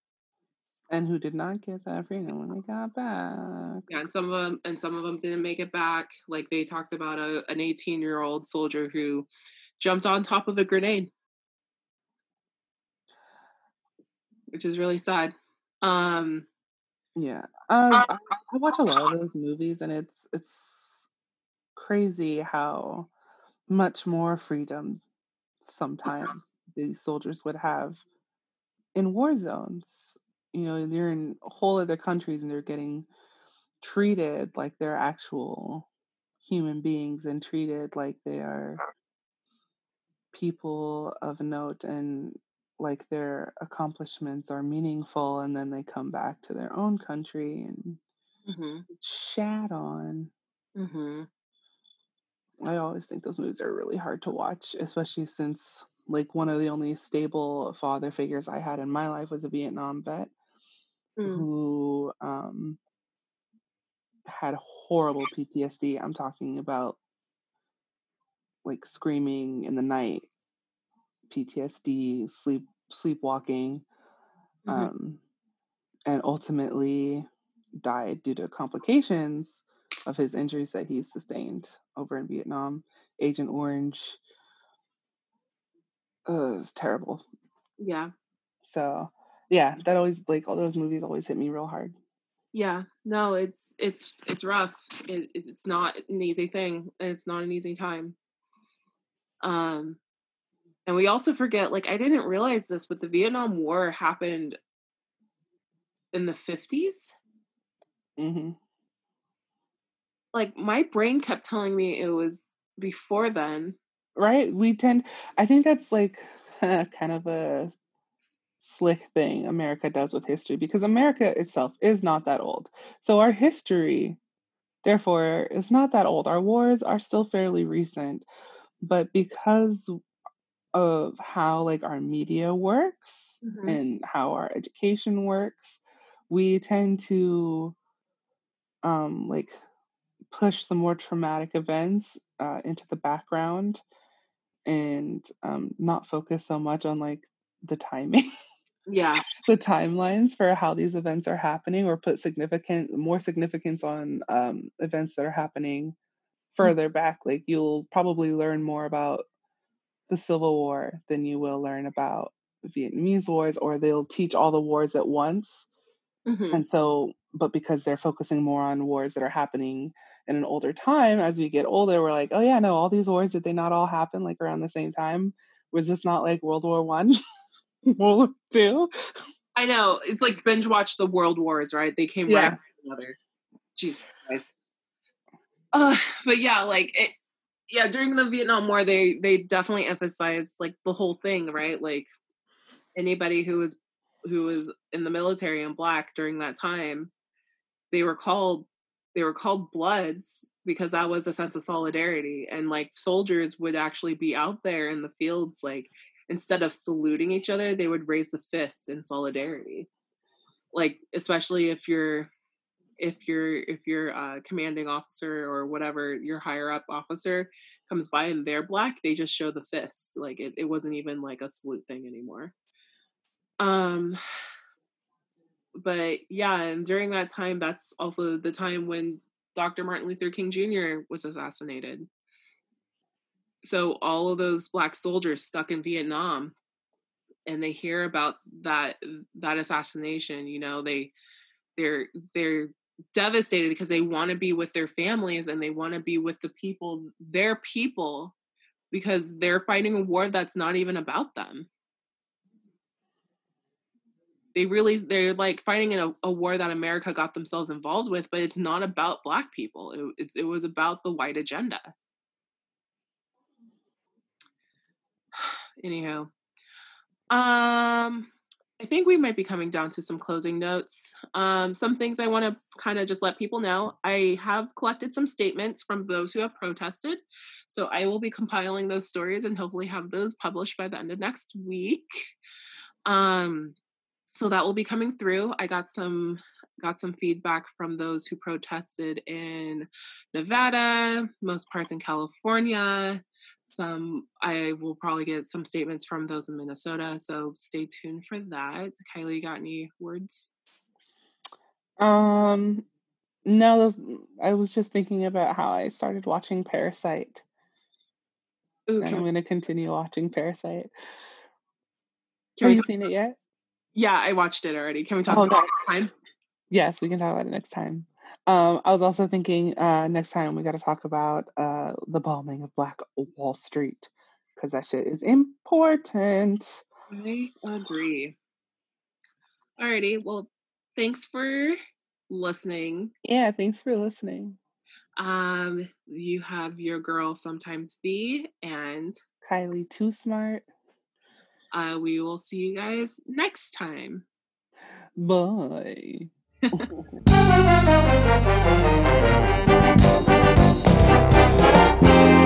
and who did not get that freedom when they got back. Yeah, and some of them and some of them didn't make it back. Like they talked about a, an 18 year old soldier who jumped on top of a grenade which is really sad. Um, yeah, um, I, I watch a lot of those movies, and it's it's crazy how much more freedom sometimes these soldiers would have in war zones. You know, they're in whole other countries and they're getting treated like they're actual human beings and treated like they are people of note and like their accomplishments are meaningful and then they come back to their own country and Mm-hmm. shat on. Mm-hmm. I always think those movies are really hard to watch, especially since like one of the only stable father figures I had in my life was a Vietnam vet Mm. who um had horrible PTSD. I'm talking about like screaming in the night, PTSD, sleep sleepwalking, Mhm. um, and ultimately died due to complications of his injuries that he sustained over in Vietnam. Agent Orange uh, is terrible. Yeah. So yeah, that always like all those movies always hit me real hard. Yeah. No, it's it's it's rough. It, it's it's not an easy thing. It's not an easy time. Um and we also forget like I didn't realize this but the Vietnam War happened in the 50s. hmm Like my brain kept telling me it was before then. Right? We tend. I think that's like kind of a slick thing America does with history because America itself is not that old. So our history, therefore, is not that old. Our wars are still fairly recent, but because of how like our media works Mhm. and how our education works, we tend to um like push the more traumatic events uh, into the background and um, not focus so much on like the timing Yeah. the timelines for how these events are happening or put significant more significance on um, events that are happening further back like you'll probably learn more about the civil war than you will learn about vietnamese wars or they'll teach all the wars at once Mhm. and so but because they're focusing more on wars that are happening in an older time as we get older we're like oh yeah no all these wars did they not all happen like around the same time was this not like world war one world war two I know. It's like binge watch the world wars, right? They came Yeah. right after each other. Jesus Christ. Uh, but yeah, like it yeah, during the Vietnam War they they definitely emphasized like the whole thing, right? Like anybody who was who was in the military and black during that time, they were called they were called bloods because that was a sense of solidarity and like soldiers would actually be out there in the fields like instead of saluting each other they would raise the fists in solidarity. Like especially if you're if your if your uh, commanding officer or whatever your higher up officer comes by and they're black they just show the fist. Like it, it wasn't even like a salute thing anymore. Um but yeah and during that time that's also the time when dr martin luther king jr was assassinated so all of those black soldiers stuck in vietnam and they hear about that that assassination you know they they're they're devastated because they want to be with their families and they want to be with the people their people because they're fighting a war that's not even about them. They really they're like fighting in a, a war that america got themselves involved with but it's not about black people. It, it was about the white agenda anyhow um i think we might be coming down to some closing notes. Um some things i want to kind of just let people know i have collected some statements from those who have protested so i will be compiling those stories and hopefully have those published by the end of next week. Um so that will be coming through. I got some got some feedback from those who protested in nevada most parts in california some i will probably get some statements from those in minnesota so stay tuned for that. Kylie got any words? Um no those, i was just thinking about how i started watching parasite. Ooh, i'm going to continue watching parasite. Have you seen it yet? Yeah i watched it already. Can we talk Oh, about it next time? Yes, we can talk about it next time. Um, I was also thinking uh, next time we got to talk about uh, the bombing of Black Wall Street because that shit is important. i agree Alrighty. Well, thanks for listening. Yeah, thanks for listening. Um, you have your girl sometimes be and Kylie too smart. Uh, we will see you guys next time. Bye. Ooh.